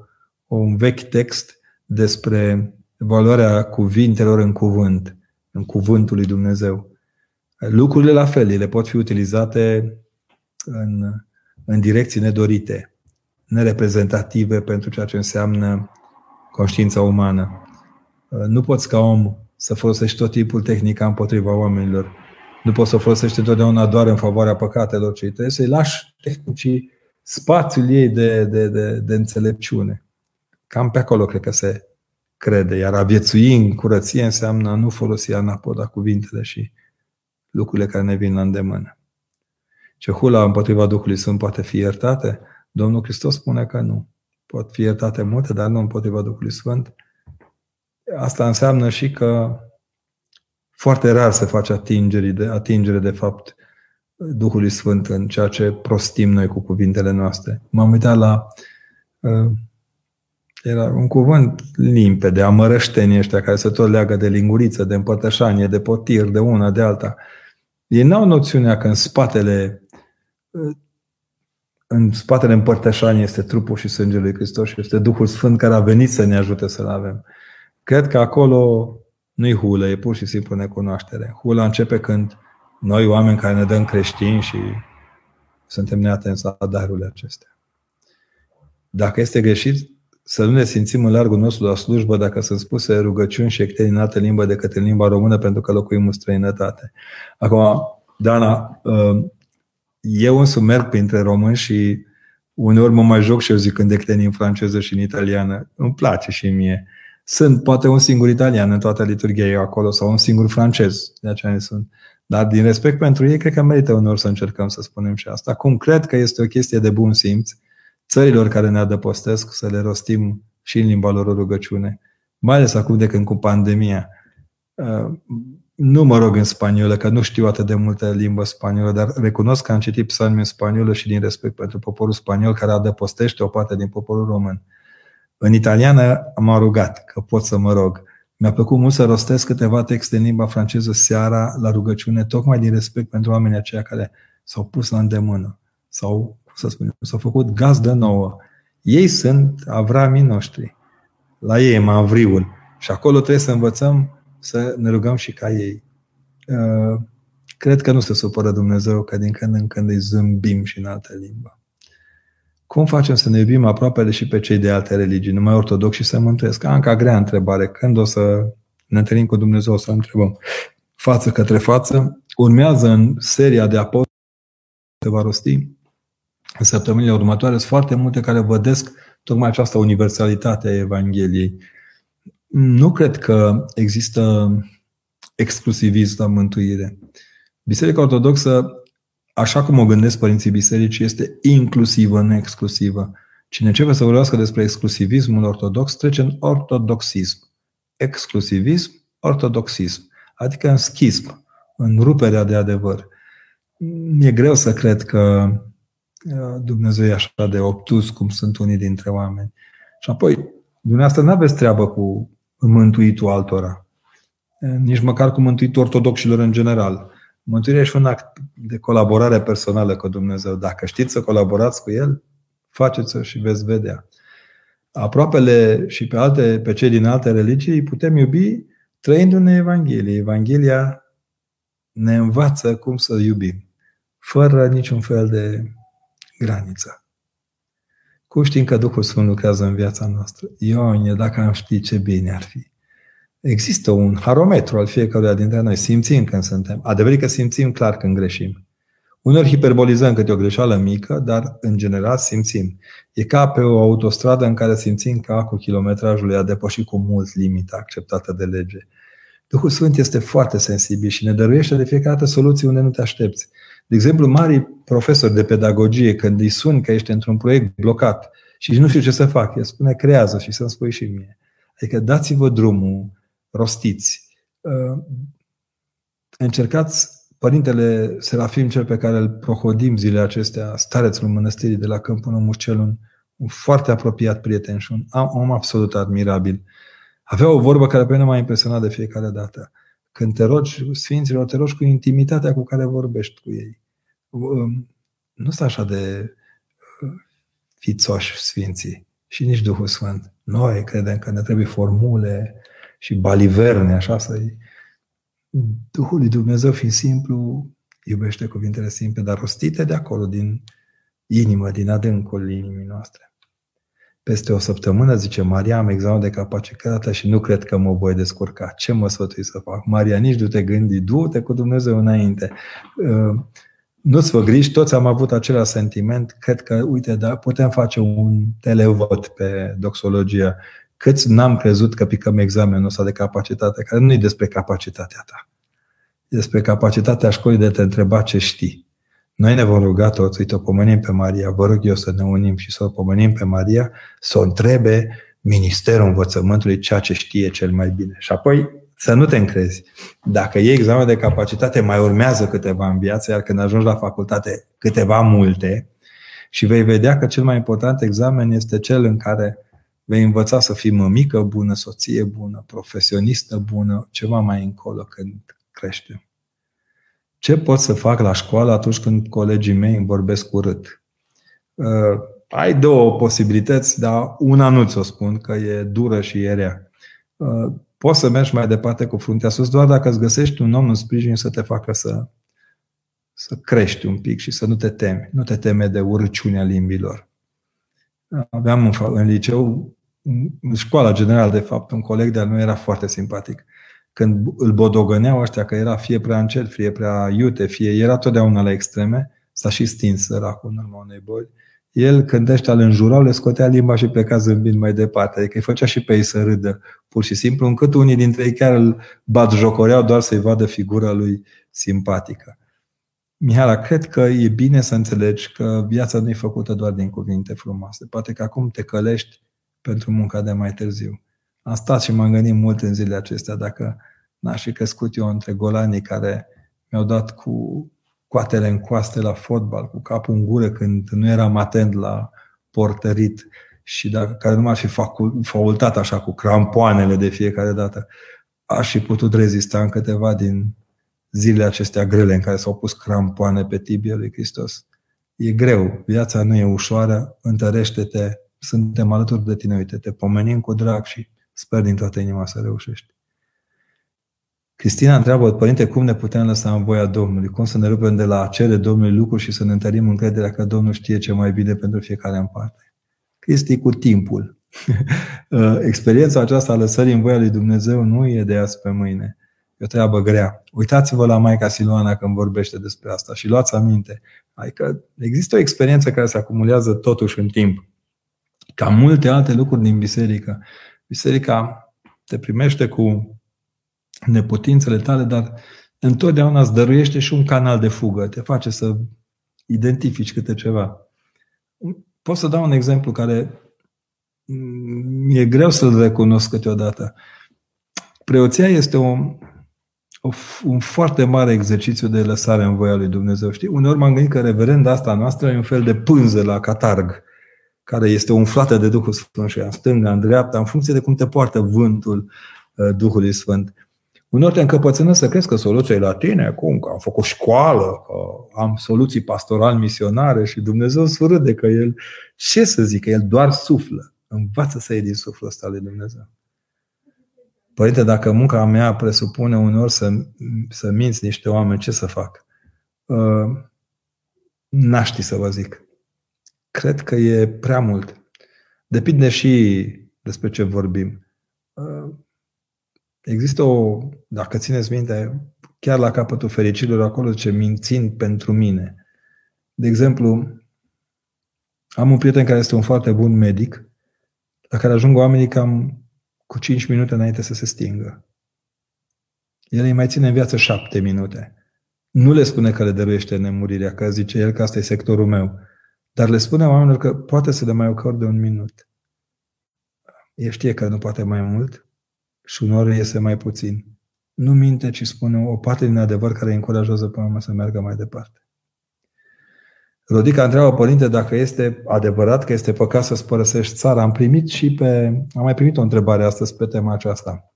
un vechi text despre valoarea cuvintelor în cuvânt, în cuvântul lui Dumnezeu. Lucrurile la fel, ele pot fi utilizate în, în direcții nedorite, nereprezentative pentru ceea ce înseamnă conștiința umană. Nu poți ca om să folosești tot timpul tehnica împotriva oamenilor. Nu poți să o folosești întotdeauna doar în favoarea păcatelor, ci trebuie să-i lași tehnicii spațiul ei de, de, de, de înțelepciune. Cam pe acolo cred că se crede. Iar a viețui în curăție înseamnă a nu folosi anapoda cuvintele și lucrurile care ne vin la îndemână. Ce hula împotriva Duhului Sfânt poate fi iertate? Domnul Hristos spune că nu. Pot fi iertate multe, dar nu împotriva Duhului Sfânt. Asta înseamnă și că foarte rar se face atingere de, atingere de fapt Duhului Sfânt în ceea ce prostim noi cu cuvintele noastre. M-am uitat la uh, Era un cuvânt limpede, amărăștenii ăștia care se tot leagă de linguriță, de împărtășanie, de potir, de una, de alta. Ei n-au noțiunea că în spatele în spatele împărtășanii este trupul și sângele lui Hristos și este Duhul Sfânt care a venit să ne ajute să-L avem. Cred că acolo nu-i hulă, e pur și simplu necunoaștere. Hula începe când noi, oameni care ne dăm creștini și suntem neatenți la darurile acestea. Dacă este greșit, să nu ne simțim în largul nostru la slujbă dacă sunt spuse rugăciuni și ecteni în altă limbă decât în limba română pentru că locuim în străinătate. Acum, Dana, uh, eu însumi merg printre români și uneori mă mai joc și eu zic când ecteni în franceză și în italiană. Îmi place și mie. Sunt poate un singur italian în toată liturghia eu acolo sau un singur francez. De aceea sunt. Dar din respect pentru ei, cred că merită uneori să încercăm să spunem și asta. Acum, cred că este o chestie de bun simț țărilor care ne adăpostesc să le rostim și în limba lor o rugăciune. Mai ales acum de când cu pandemia. Uh, nu mă rog în spaniolă, că nu știu atât de multă limbă spaniolă, dar recunosc că am citit psalmi în spaniolă și din respect pentru poporul spaniol care adăpostește o parte din poporul român. În italiană am rugat că pot să mă rog. Mi-a plăcut mult să rostesc câteva texte în limba franceză seara la rugăciune, tocmai din respect pentru oamenii aceia care s-au pus la îndemână sau, cum să spunem, s-au făcut gazdă nouă. Ei sunt avramii noștri. La ei e mavriul. Și acolo trebuie să învățăm să ne rugăm și ca ei. Uh, cred că nu se supără Dumnezeu că din când în când îi zâmbim și în altă limbă. Cum facem să ne iubim aproape și pe cei de alte religii, numai ortodoxi și să mântuiesc? Am ca grea întrebare. Când o să ne întâlnim cu Dumnezeu, o să întrebăm față către față. Urmează în seria de apostoli se va rosti în săptămânile următoare. Sunt foarte multe care vădesc tocmai această universalitate a Evangheliei. Nu cred că există exclusivism la mântuire. Biserica Ortodoxă, așa cum o gândesc părinții bisericii, este inclusivă, nu exclusivă. Cine începe să vorbească despre exclusivismul ortodox, trece în ortodoxism. Exclusivism, ortodoxism. Adică în schism, în ruperea de adevăr. E greu să cred că uh, Dumnezeu e așa de obtus cum sunt unii dintre oameni. Și apoi, dumneavoastră nu aveți treabă cu mântuitul altora. Nici măcar cu mântuitul ortodoxilor în general. Mântuirea și un act de colaborare personală cu Dumnezeu. Dacă știți să colaborați cu El, faceți-o și veți vedea. Aproapele și pe, alte, pe cei din alte religii putem iubi trăind în Evanghelie. Evanghelia ne învață cum să iubim, fără niciun fel de graniță. Cum știm că Duhul Sfânt lucrează în viața noastră? Ionie, dacă am ști ce bine ar fi. Există un harometru al fiecăruia dintre noi. Simțim când suntem. Adevărat că simțim clar când greșim. Uneori hiperbolizăm câte o greșeală mică, dar în general simțim. E ca pe o autostradă în care simțim că cu kilometrajul a depășit cu mult limita acceptată de lege. Duhul Sfânt este foarte sensibil și ne dăruiește de fiecare dată soluții unde nu te aștepți. De exemplu, mari profesori de pedagogie, când îi sun că ești într-un proiect blocat și nu știu ce să fac, el spune creează și să-mi spui și mie. Adică dați-vă drumul, rostiți. Uh, încercați Părintele Serafim, cel pe care îl prohodim zilele acestea, starețul mănăstirii de la Câmpul Mușcel, un, un foarte apropiat prieten și un om absolut admirabil. Avea o vorbă care pe mine m-a impresionat de fiecare dată. Când te rogi Sfinților, te rogi cu intimitatea cu care vorbești cu ei. Um, nu sunt așa de uh, fițoși Sfinții și nici Duhul Sfânt. Noi credem că ne trebuie formule și baliverne, așa să-i... Duhul lui Dumnezeu, fiind simplu, iubește cuvintele simple, dar rostite de acolo, din inimă, din adâncul inimii noastre. Peste o săptămână, zice Maria, am examen de capacitate și nu cred că mă voi descurca. Ce mă sfătui să fac? Maria, nici du-te gândi, du-te cu Dumnezeu înainte. Uh, nu-ți fă griji, toți am avut același sentiment. Cred că, uite, da, putem face un televot pe doxologia. Câți n-am crezut că picăm examenul ăsta de capacitate, care nu e despre capacitatea ta. E despre capacitatea școlii de a te întreba ce știi. Noi ne vom ruga toți, uite, o pomenim pe Maria, vă rog eu să ne unim și să o pomenim pe Maria, să o întrebe Ministerul Învățământului ceea ce știe cel mai bine. Și apoi să nu te încrezi. Dacă iei examen de capacitate, mai urmează câteva în viață, iar când ajungi la facultate, câteva multe, și vei vedea că cel mai important examen este cel în care vei învăța să fii mămică bună, soție bună, profesionistă bună, ceva mai încolo când creștem. Ce pot să fac la școală atunci când colegii mei îmi vorbesc urât? Uh, ai două posibilități, dar una nu ți-o spun, că e dură și e rea. Uh, poți să mergi mai departe cu fruntea sus doar dacă îți găsești un om în sprijin să te facă să, să crești un pic și să nu te temi. Nu te teme de urăciunea limbilor. Aveam în, în liceu, în școala generală, de fapt, un coleg de-al meu era foarte simpatic. Când îl bodogăneau ăștia că era fie prea încet, fie prea iute, fie era totdeauna la extreme, s-a și stins săracul în urma unei boli. El, când ăștia îl înjurau, le scotea limba și pleca zâmbind mai departe. Adică îi făcea și pe ei să râdă, pur și simplu, încât unii dintre ei chiar îl batjocoreau doar să-i vadă figura lui simpatică. Mihala, cred că e bine să înțelegi că viața nu e făcută doar din cuvinte frumoase. Poate că acum te călești pentru munca de mai târziu. Am stat și m-am gândit mult în zilele acestea dacă n-aș fi crescut eu între golanii care mi-au dat cu coatele în coaste la fotbal, cu capul în gură când nu eram atent la portărit și dacă, care nu m-aș fi facultat așa cu crampoanele de fiecare dată, aș fi putut rezista în câteva din zilele acestea grele în care s-au pus crampoane pe tibia lui Hristos. E greu, viața nu e ușoară, întărește-te, suntem alături de tine, uite, te pomenim cu drag și sper din toată inima să reușești. Cristina întreabă, Părinte, cum ne putem lăsa în voia Domnului? Cum să ne rupem de la cele Domnului lucruri și să ne întărim încrederea că Domnul știe ce mai bine pentru fiecare în parte? Cristi cu timpul. Experiența aceasta a lăsării în voia lui Dumnezeu nu e de azi pe mâine. E o treabă grea. Uitați-vă la Maica Siluana când vorbește despre asta și luați aminte. Adică există o experiență care se acumulează totuși în timp. Ca multe alte lucruri din biserică. Biserica te primește cu neputințele tale, dar întotdeauna îți dăruiește și un canal de fugă. Te face să identifici câte ceva. Pot să dau un exemplu care mi-e greu să-l recunosc câteodată. Preoția este o, o, un foarte mare exercițiu de lăsare în voia lui Dumnezeu. Știi? Uneori m-am gândit că reverenda asta noastră e un fel de pânză la catarg, care este umflată de Duhul Sfânt și în stânga, în dreapta, în funcție de cum te poartă vântul uh, Duhului Sfânt. Uneori te încăpățână să crezi că soluția e la tine, cum, că am făcut școală, că am soluții pastoral misionare și Dumnezeu surâde că El, ce să zic, că El doar suflă. Învață să iei din suflul ăsta lui Dumnezeu. Părinte, dacă munca mea presupune uneori să, să minți niște oameni, ce să fac? Uh, n-aș ști să vă zic. Cred că e prea mult. Depinde și despre ce vorbim. Uh, există o, dacă țineți minte, chiar la capătul fericilor, acolo ce mințin pentru mine. De exemplu, am un prieten care este un foarte bun medic, la care ajung oamenii cam cu 5 minute înainte să se stingă. El îi mai ține în viață 7 minute. Nu le spune că le dăruiește nemurirea, că zice el că asta e sectorul meu. Dar le spune oamenilor că poate să le mai de un minut. El știe că nu poate mai mult și uneori iese mai puțin. Nu minte, ci spune o parte din adevăr care îi încurajează pe oameni să meargă mai departe. Rodica întreabă părinte dacă este adevărat că este păcat să-ți părăsești țara. Am primit și pe. Am mai primit o întrebare astăzi pe tema aceasta.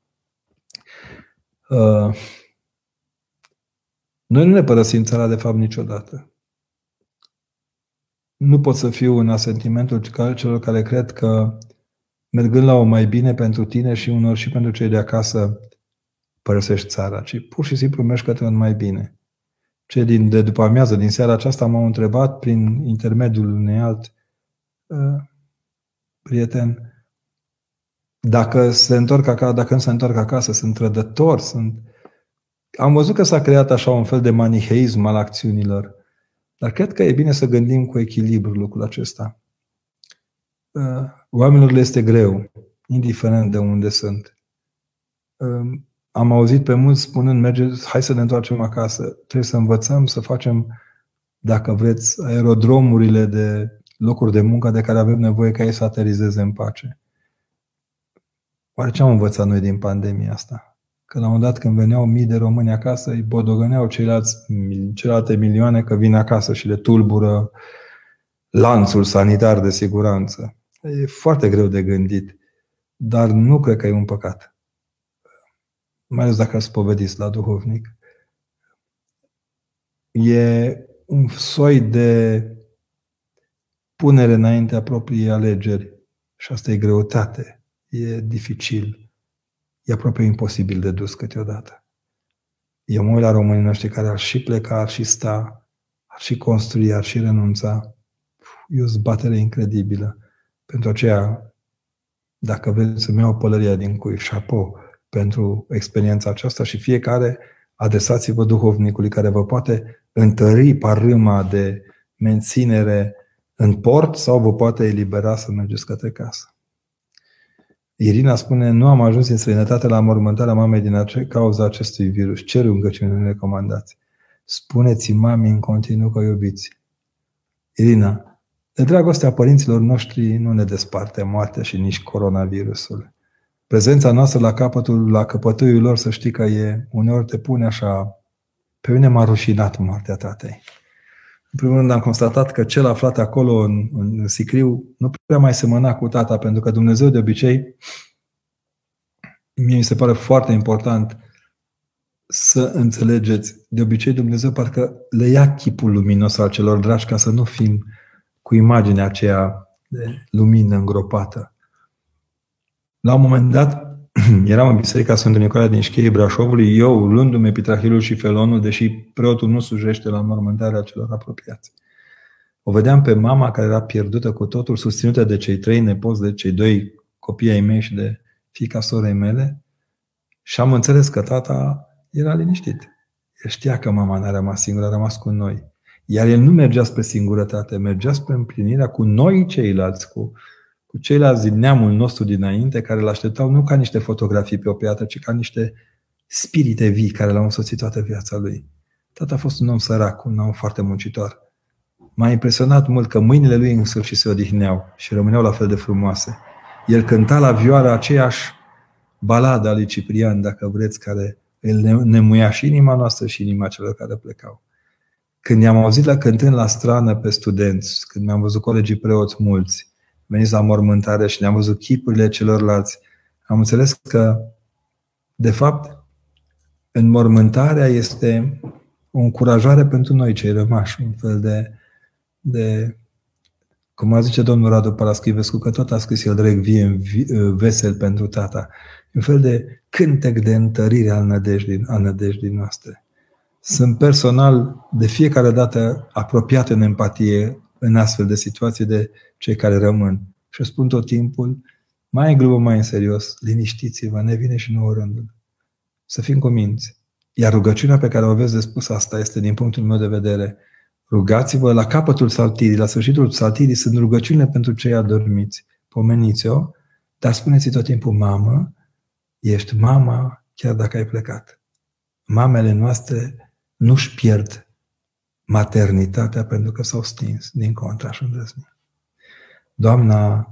Uh, noi nu ne părăsim țara de fapt niciodată. Nu pot să fiu în asentimentul celor care cred că mergând la o mai bine pentru tine și unor și pentru cei de acasă părăsești țara, ci pur și simplu mergi către un mai bine. Cei din, de după amiază, din seara aceasta, m-au întrebat prin intermediul unui alt uh, prieten dacă se întorc acasă, dacă nu se întorc acasă, sunt trădători, sunt... Am văzut că s-a creat așa un fel de maniheism al acțiunilor, dar cred că e bine să gândim cu echilibru lucrul acesta. Uh, oamenilor le este greu, indiferent de unde sunt. Uh, am auzit pe mulți spunând, mergeți, hai să ne întoarcem acasă. Trebuie să învățăm să facem, dacă vreți, aerodromurile de locuri de muncă de care avem nevoie ca ei să aterizeze în pace. Oare ce am învățat noi din pandemia asta? Că la un dat când veneau mii de români acasă, îi bodogăneau ceilalți, celelalte milioane că vin acasă și le tulbură lanțul sanitar de siguranță. E foarte greu de gândit. dar nu cred că e un păcat. Mai ales dacă îl spovediți la duhovnic. E un soi de punere înainte a propriei alegeri. Și asta e greutate. E dificil. E aproape imposibil de dus câteodată. Eu mă uit la românii noștri care ar și pleca, ar și sta, ar și construi, ar și renunța. E o zbatere incredibilă. Pentru aceea, dacă vreți să-mi iau pălăria din cui, șapo pentru experiența aceasta și fiecare adresați-vă duhovnicului care vă poate întări parâma de menținere în port sau vă poate elibera să mergeți către casă. Irina spune, nu am ajuns în străinătate la mormântarea mamei din ace- cauza acestui virus. Ce rugăciune recomandați? Spuneți mamei în continuu că iubiți. Irina, de dragostea părinților noștri nu ne desparte moartea și nici coronavirusul. Prezența noastră la capătul, la căpătâiul lor, să știi că e, uneori te pune așa, pe mine m-a rușinat moartea tatei. În primul rând am constatat că cel aflat acolo în, în sicriu nu prea mai semăna cu tata, pentru că Dumnezeu de obicei, mie mi se pare foarte important să înțelegeți, de obicei Dumnezeu parcă le ia chipul luminos al celor dragi ca să nu fim cu imaginea aceea de lumină îngropată. La un moment dat, eram în biserica Sfântul Nicolae din Șcheii Brașovului, eu luându-mi epitrahilul și felonul, deși preotul nu sujește la mormântarea celor apropiați. O vedeam pe mama care era pierdută cu totul, susținută de cei trei nepoți, de cei doi copii ai mei și de fica sorei mele și am înțeles că tata era liniștit. El știa că mama n-a rămas singură, a rămas cu noi. Iar el nu mergea spre singurătate, mergea spre împlinirea cu noi ceilalți, cu cu ceilalți din neamul nostru dinainte, care îl așteptau nu ca niște fotografii pe o piatră, ci ca niște spirite vii care l-au însoțit toată viața lui. Tata a fost un om sărac, un om foarte muncitor. M-a impresionat mult că mâinile lui în sfârșit se odihneau și rămâneau la fel de frumoase. El cânta la vioară aceeași baladă a lui Ciprian, dacă vreți, care îl nemuia și inima noastră și inima celor care plecau. Când i-am auzit la cântând la strană pe studenți, când mi-am văzut colegii preoți mulți, veniți la mormântare și ne-am văzut chipurile celorlalți, am înțeles că, de fapt, înmormântarea este o încurajare pentru noi, cei rămași, un fel de, de cum a zice domnul Radu Paraschivescu, că tot a scris el direct vie vesel pentru tata, un fel de cântec de întărire al nădejdii, al nădejdii noastre. Sunt personal de fiecare dată apropiat în empatie în astfel de situații de cei care rămân. Și spun tot timpul, mai în glumă, mai în serios, liniștiți-vă, ne vine și nouă rândul. Să fim cuminți. Iar rugăciunea pe care o aveți de spus asta este, din punctul meu de vedere, rugați-vă la capătul saltirii, la sfârșitul saltirii sunt rugăciunile pentru cei adormiți. Pomeniți-o, dar spuneți tot timpul, mamă, ești mama chiar dacă ai plecat. Mamele noastre nu-și pierd maternitatea pentru că s-au stins, din contra și îndrăzni. Doamna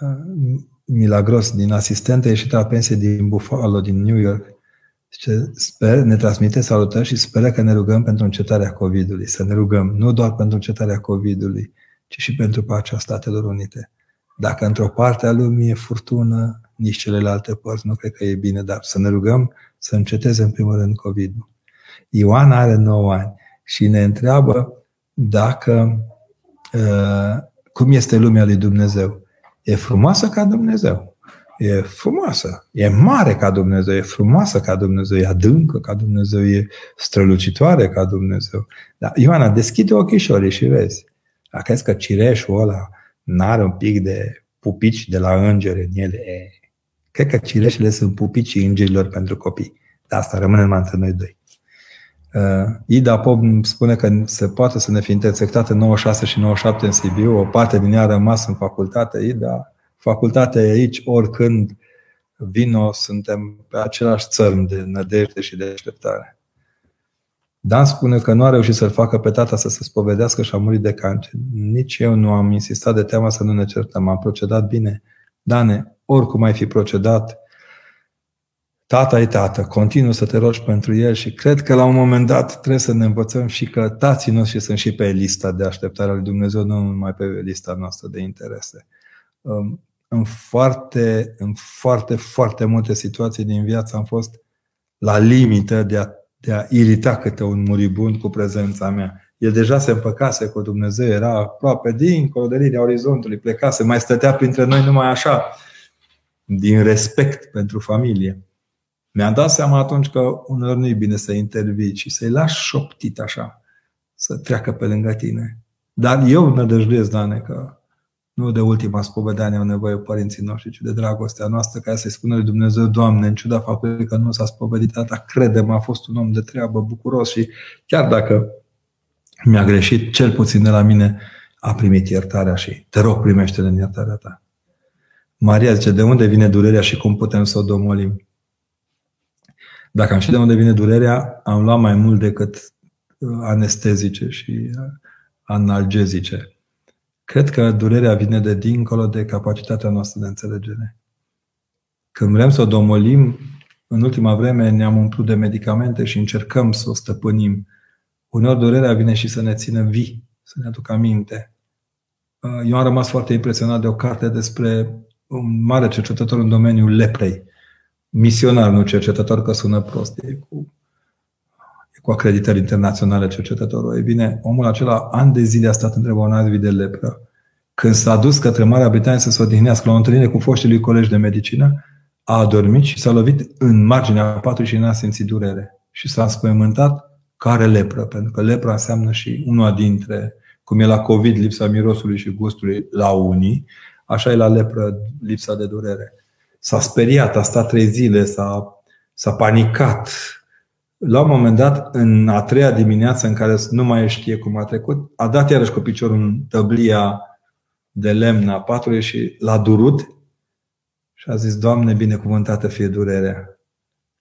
uh, Milagros, din asistentă ieșită la pensie din Buffalo, din New York, zice, sper, ne transmite salutări și speră că ne rugăm pentru încetarea COVID-ului. Să ne rugăm nu doar pentru încetarea COVID-ului, ci și pentru pacea Statelor Unite. Dacă într-o parte a lumii e furtună, nici celelalte părți nu cred că e bine, dar să ne rugăm să înceteze în primul rând COVID-ul. Ioan are 9 ani și ne întreabă dacă uh, cum este lumea lui Dumnezeu. E frumoasă ca Dumnezeu. E frumoasă. E mare ca Dumnezeu. E frumoasă ca Dumnezeu. E adâncă ca Dumnezeu. E strălucitoare ca Dumnezeu. Dar, Ioana, deschide ochișorii și vezi. Dacă crezi că cireșul ăla n-are un pic de pupici de la îngeri în ele, e, cred că cireșele sunt pupicii îngerilor pentru copii. Dar asta rămâne numai între noi doi. Uh, Ida Pop spune că se poate să ne fi intersectat în 96 și 97 în Sibiu, o parte din ea a rămas în facultate. Ida, facultatea e aici, oricând vino, suntem pe același țărm de nădejde și de așteptare. Dan spune că nu a reușit să-l facă pe tata să se spovedească și a murit de cancer. Nici eu nu am insistat de teama să nu ne certăm. Am procedat bine. Dane, oricum ai fi procedat, Tata e tată, continuu să te rogi pentru el și cred că la un moment dat trebuie să ne învățăm și că tații noștri sunt și pe lista de așteptare a lui Dumnezeu, nu numai pe lista noastră de interese. Um, în foarte, în foarte, foarte multe situații din viață am fost la limită de a, de a irita câte un muribund cu prezența mea. El deja se împăcase cu Dumnezeu, era aproape dincolo de linia orizontului, plecase, mai stătea printre noi numai așa, din respect pentru familie. Mi-am dat seama atunci că uneori nu e bine să intervii, ci să-i lași șoptit așa, să treacă pe lângă tine. Dar eu nădăjduiesc, Dane, că nu de ultima spovedanie au nevoie părinții noștri, ci de dragostea noastră, ca să-i spună lui Dumnezeu, Doamne, în ciuda faptului că nu s-a spovedit, dar crede a fost un om de treabă, bucuros și chiar dacă mi-a greșit, cel puțin de la mine, a primit iertarea și te rog, primește-le în iertarea ta. Maria zice, de unde vine durerea și cum putem să o domolim? Dacă am ști de unde vine durerea, am luat mai mult decât uh, anestezice și uh, analgezice. Cred că durerea vine de dincolo de capacitatea noastră de înțelegere. Când vrem să o domolim, în ultima vreme ne-am umplut de medicamente și încercăm să o stăpânim. Uneori durerea vine și să ne țină vii, să ne aducă aminte. Uh, eu am rămas foarte impresionat de o carte despre un mare cercetător în domeniul leprei. Misionar, nu cercetător, că sună prost. E cu, e cu acreditări internaționale cercetătorul. E bine, omul acela ani de zile a stat între bolnavi de lepră. Când s-a dus către Marea Britanie să se odihnească la o întâlnire cu foștii lui colegi de medicină, a adormit și s-a lovit în marginea patului și n-a simțit durere. Și s-a spăimântat care lepră, pentru că lepra înseamnă și una dintre, cum e la COVID, lipsa mirosului și gustului la unii, așa e la lepră lipsa de durere. S-a speriat, a stat trei zile, s-a, s-a panicat. La un moment dat, în a treia dimineață în care nu mai știe cum a trecut, a dat iarăși cu piciorul în tăblia de lemn a patului și l-a durut și a zis, Doamne, binecuvântată fie durerea.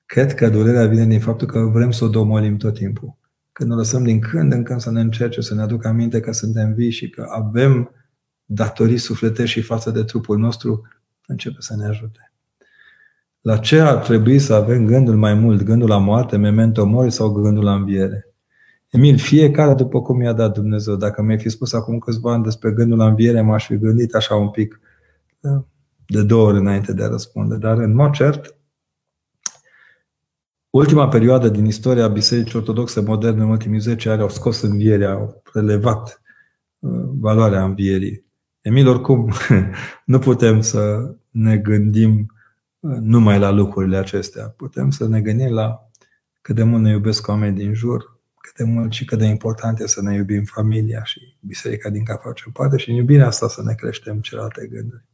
Cred că durerea vine din faptul că vrem să o domolim tot timpul. Când o lăsăm din când în când să ne încerce, să ne aducă aminte că suntem vii și că avem datorii sufletești și față de trupul nostru, începe să ne ajute. La ce ar trebui să avem gândul mai mult? Gândul la moarte, memento mori sau gândul la înviere? Emil, fiecare după cum i-a dat Dumnezeu. Dacă mi-ai fi spus acum câțiva ani despre gândul la înviere, m-aș fi gândit așa un pic de două ori înainte de a răspunde. Dar, în mod cert, ultima perioadă din istoria Bisericii Ortodoxe moderne, în ultimii 10 ani, au scos învierea, au relevat uh, valoarea învierii. Emil, oricum, nu putem să ne gândim uh, numai la lucrurile acestea. Putem să ne gândim la cât de mult ne iubesc oamenii din jur, cât de mult și cât de important e să ne iubim familia și biserica din care facem parte și în iubirea asta să ne creștem celelalte gânduri.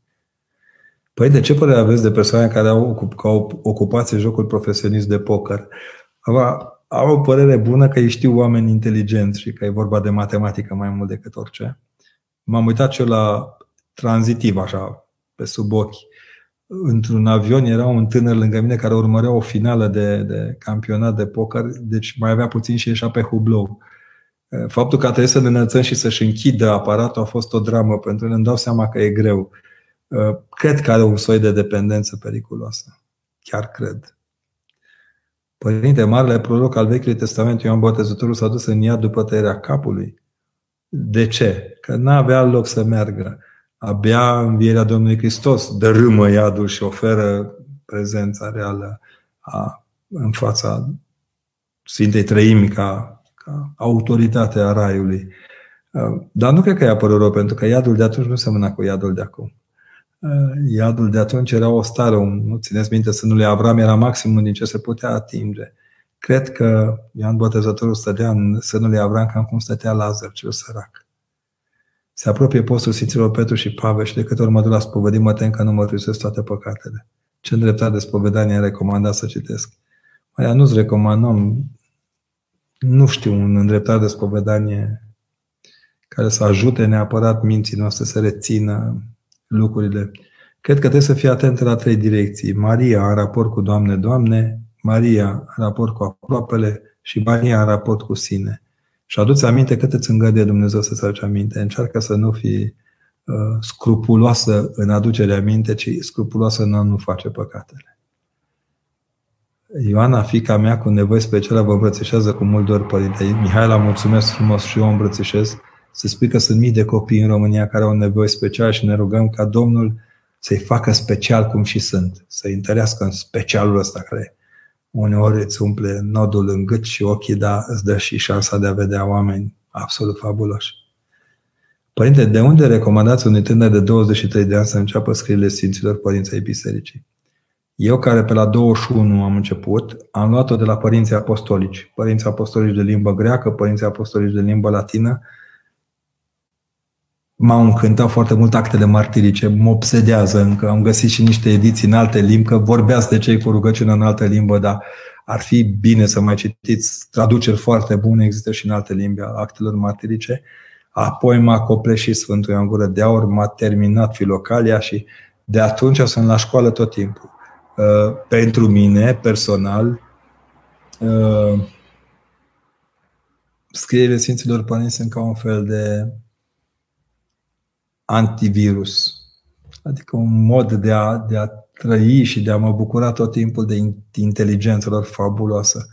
Păi de ce părere aveți de persoane care au, ca ocupație jocul profesionist de poker? Au o părere bună că ei știu oameni inteligenți și că e vorba de matematică mai mult decât orice. M-am uitat și eu la tranzitiv, așa, pe sub ochi. Într-un avion era un tânăr lângă mine care urmărea o finală de, de campionat de poker, deci mai avea puțin și ieșea pe hublou. Faptul că trebuie să ne înălțăm și să-și închidă aparatul a fost o dramă pentru el. Îmi dau seama că e greu. Cred că are un soi de dependență periculoasă. Chiar cred. Părinte, marele proroc al Vechiului Testament, Ioan Botezătorul, s-a dus în iad după tăierea capului. De ce? Că n-avea loc să meargă. Abia învierea Domnului Hristos dărâmă iadul și oferă prezența reală a, în fața Sfintei Trăimi ca, ca autoritate a Raiului. Dar nu cred că i-a părut rău, pentru că iadul de atunci nu semăna cu iadul de acum. Iadul de atunci era o stare, un, nu țineți minte, să nu le Avram era maximul din ce se putea atinge. Cred că Ioan Botezătorul stătea în sânul lui Avram cam cum stătea Lazar, cel sărac. Se apropie postul Sfinților Petru și Pavel și de câte ori mă duc la spovedit, mă tem că nu mă mărturisesc toate păcatele. Ce îndreptat de spovedanie am recomandat să citesc? Mai nu-ți recomandăm, nu știu, un îndreptat de spovedanie care să ajute neapărat minții noastre să rețină lucrurile. Cred că trebuie să fii atent la trei direcții. Maria în raport cu Doamne, Doamne, Maria în raport cu aproapele și Maria în raport cu sine. Și aduți aminte cât îți îngăduie Dumnezeu să-ți aduci aminte. Încearcă să nu fii uh, scrupuloasă în aducerea aminte, ci scrupuloasă în a nu face păcatele. Ioana, fica mea cu nevoi speciale, vă îmbrățișează cu mult dor, Părinte. Mihaela, mulțumesc frumos și eu o îmbrățișez. Se spui că sunt mii de copii în România care au nevoi speciale și ne rugăm ca Domnul să-i facă special cum și sunt, să-i întărească în specialul ăsta care uneori îți umple nodul în gât și ochii, dar îți dă și șansa de a vedea oameni absolut fabuloși. Părinte, de unde recomandați unui tânăr de 23 de ani să înceapă scrierile Sfinților Părinții ai Bisericii? Eu, care pe la 21 am început, am luat-o de la părinții apostolici. Părinții apostolici de limbă greacă, părinții apostolici de limbă latină. M-au încântat foarte mult actele martirice, mă obsedează încă. Am găsit și niște ediții în alte limbi, că vorbeați de cei cu rugăciune în altă limbă, dar ar fi bine să mai citiți traduceri foarte bune, există și în alte limbi actelor martirice. Apoi m-a copleșit Sfântul Ioan Gură de Aur, m-a terminat filocalia și de atunci sunt la școală tot timpul. Uh, pentru mine, personal, uh, scrierile Sfinților Părinți sunt ca un fel de antivirus. Adică un mod de a, de a trăi și de a mă bucura tot timpul de inteligența lor fabuloasă.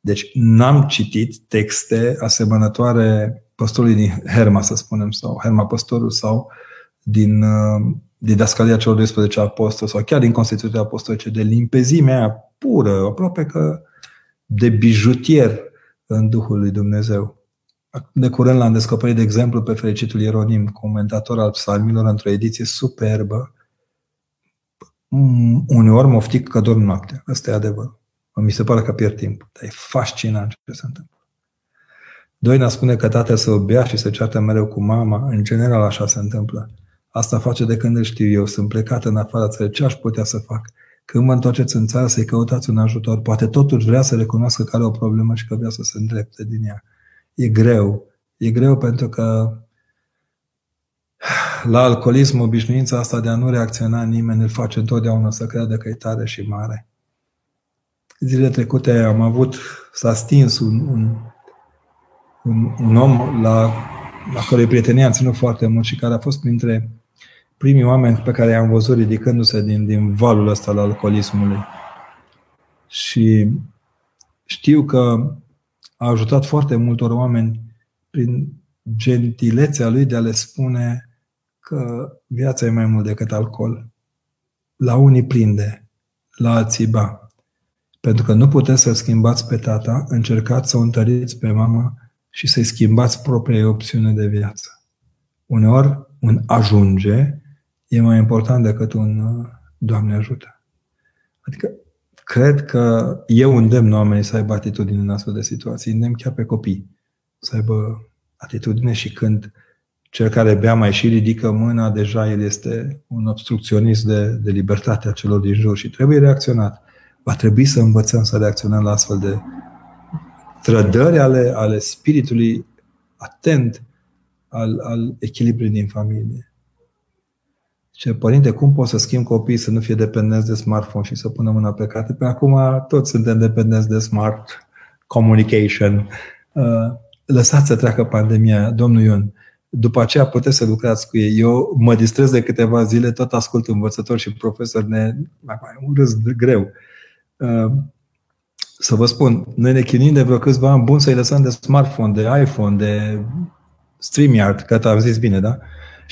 Deci n-am citit texte asemănătoare păstorului din Herma, să spunem, sau Herma Păstorul, sau din uh, didascalia celor 12 apostoli, sau chiar din Constituția Apostolice, de limpezimea aia pură, aproape că de bijutier în Duhul lui Dumnezeu. De curând l-am descoperit, de exemplu, pe fericitul Ieronim, comentator al psalmilor, într-o ediție superbă. Mm, uneori mă oftic că dorm noaptea. Asta e adevăr. Mi se pare că pierd timp. Dar e fascinant ce se întâmplă. Doina spune că tatăl să o bea și să ceartă mereu cu mama. În general așa se întâmplă. Asta face de când îl știu eu. Sunt plecat în afara țării. Ce aș putea să fac? Când mă întoarceți în țară să-i căutați un ajutor, poate totuși vrea să recunoască că are o problemă și că vrea să se îndrepte din ea. E greu. E greu pentru că la alcoolism, obișnuința asta de a nu reacționa nimeni îl face întotdeauna să creadă că e tare și mare. Zilele trecute am avut, s-a stins un, un, un, un om la, la care prietenia am ținut foarte mult și care a fost printre primii oameni pe care i-am văzut ridicându-se din, din valul ăsta al alcoolismului. Și știu că a ajutat foarte multor oameni prin gentilețea lui de a le spune că viața e mai mult decât alcool. La unii prinde, la alții ba. Pentru că nu puteți să schimbați pe tata, încercați să o întăriți pe mama și să-i schimbați propria opțiune de viață. Uneori, un ajunge e mai important decât un uh, Doamne ajută. Adică, cred că eu îndemn oamenii să aibă atitudine în astfel de situații, îndemn chiar pe copii să aibă atitudine și când cel care bea mai și ridică mâna, deja el este un obstrucționist de, de libertatea celor din jur și trebuie reacționat. Va trebui să învățăm să reacționăm la astfel de trădări ale, ale spiritului atent al, al echilibrului din familie. Ce părinte, cum poți să schimb copiii să nu fie dependenți de smartphone și să pună mâna pe carte? Pe acum toți suntem dependenți de smart communication. Uh, lăsați să treacă pandemia, domnul Ion. După aceea puteți să lucrați cu ei. Eu mă distrez de câteva zile, tot ascult învățători și profesori, ne, mai, mai un râs greu. Uh, să vă spun, noi ne chinim de vreo câțiva ani bun să-i lăsăm de smartphone, de iPhone, de StreamYard, că am zis bine, da?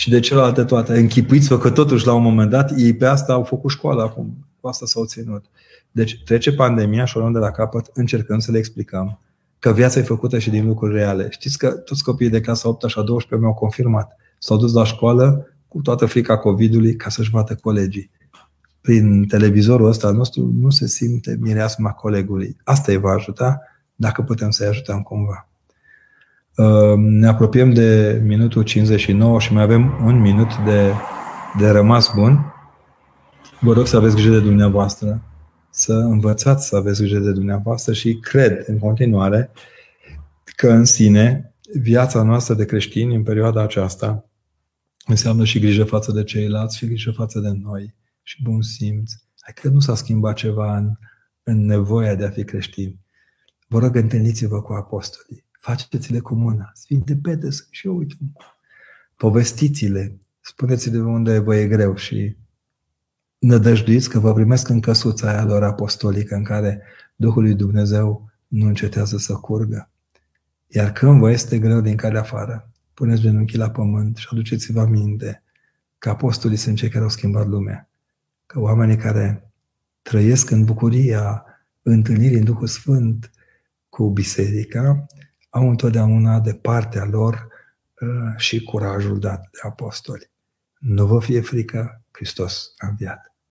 Și de celelalte toate. Închipuiți-vă că totuși la un moment dat ei pe asta au făcut școală acum. Cu asta s-au ținut. Deci trece pandemia și o luăm de la capăt, încercăm să le explicăm că viața e făcută și din lucruri reale. Știți că toți copiii de clasa 8 și a 12 mi-au confirmat. S-au dus la școală cu toată frica COVID-ului ca să-și vadă colegii prin televizorul ăsta nostru nu se simte mireasma colegului. Asta îi va ajuta dacă putem să-i ajutăm cumva. Uh, ne apropiem de minutul 59 și mai avem un minut de, de rămas bun. Vă rog să aveți grijă de dumneavoastră, să învățați să aveți grijă de dumneavoastră și cred în continuare că în sine viața noastră de creștini în perioada aceasta înseamnă și grijă față de ceilalți și grijă față de noi și bun simț. Adică nu s-a schimbat ceva în, în nevoia de a fi creștin. Vă rog, întâlniți-vă cu apostolii. Faceți-le cu mâna. Sfinte Petre, și eu, uite. Povestiți-le. Spuneți-le unde vă e greu și nădăjduiți că vă primesc în căsuța aia lor apostolică în care Duhul lui Dumnezeu nu încetează să curgă. Iar când vă este greu din calea afară, puneți genunchii la pământ și aduceți-vă aminte că apostolii sunt cei care au schimbat lumea. Că oamenii care trăiesc în bucuria întâlnirii în Duhul Sfânt cu biserica au întotdeauna de partea lor uh, și curajul dat de apostoli. Nu vă fie frică, Hristos a înviat.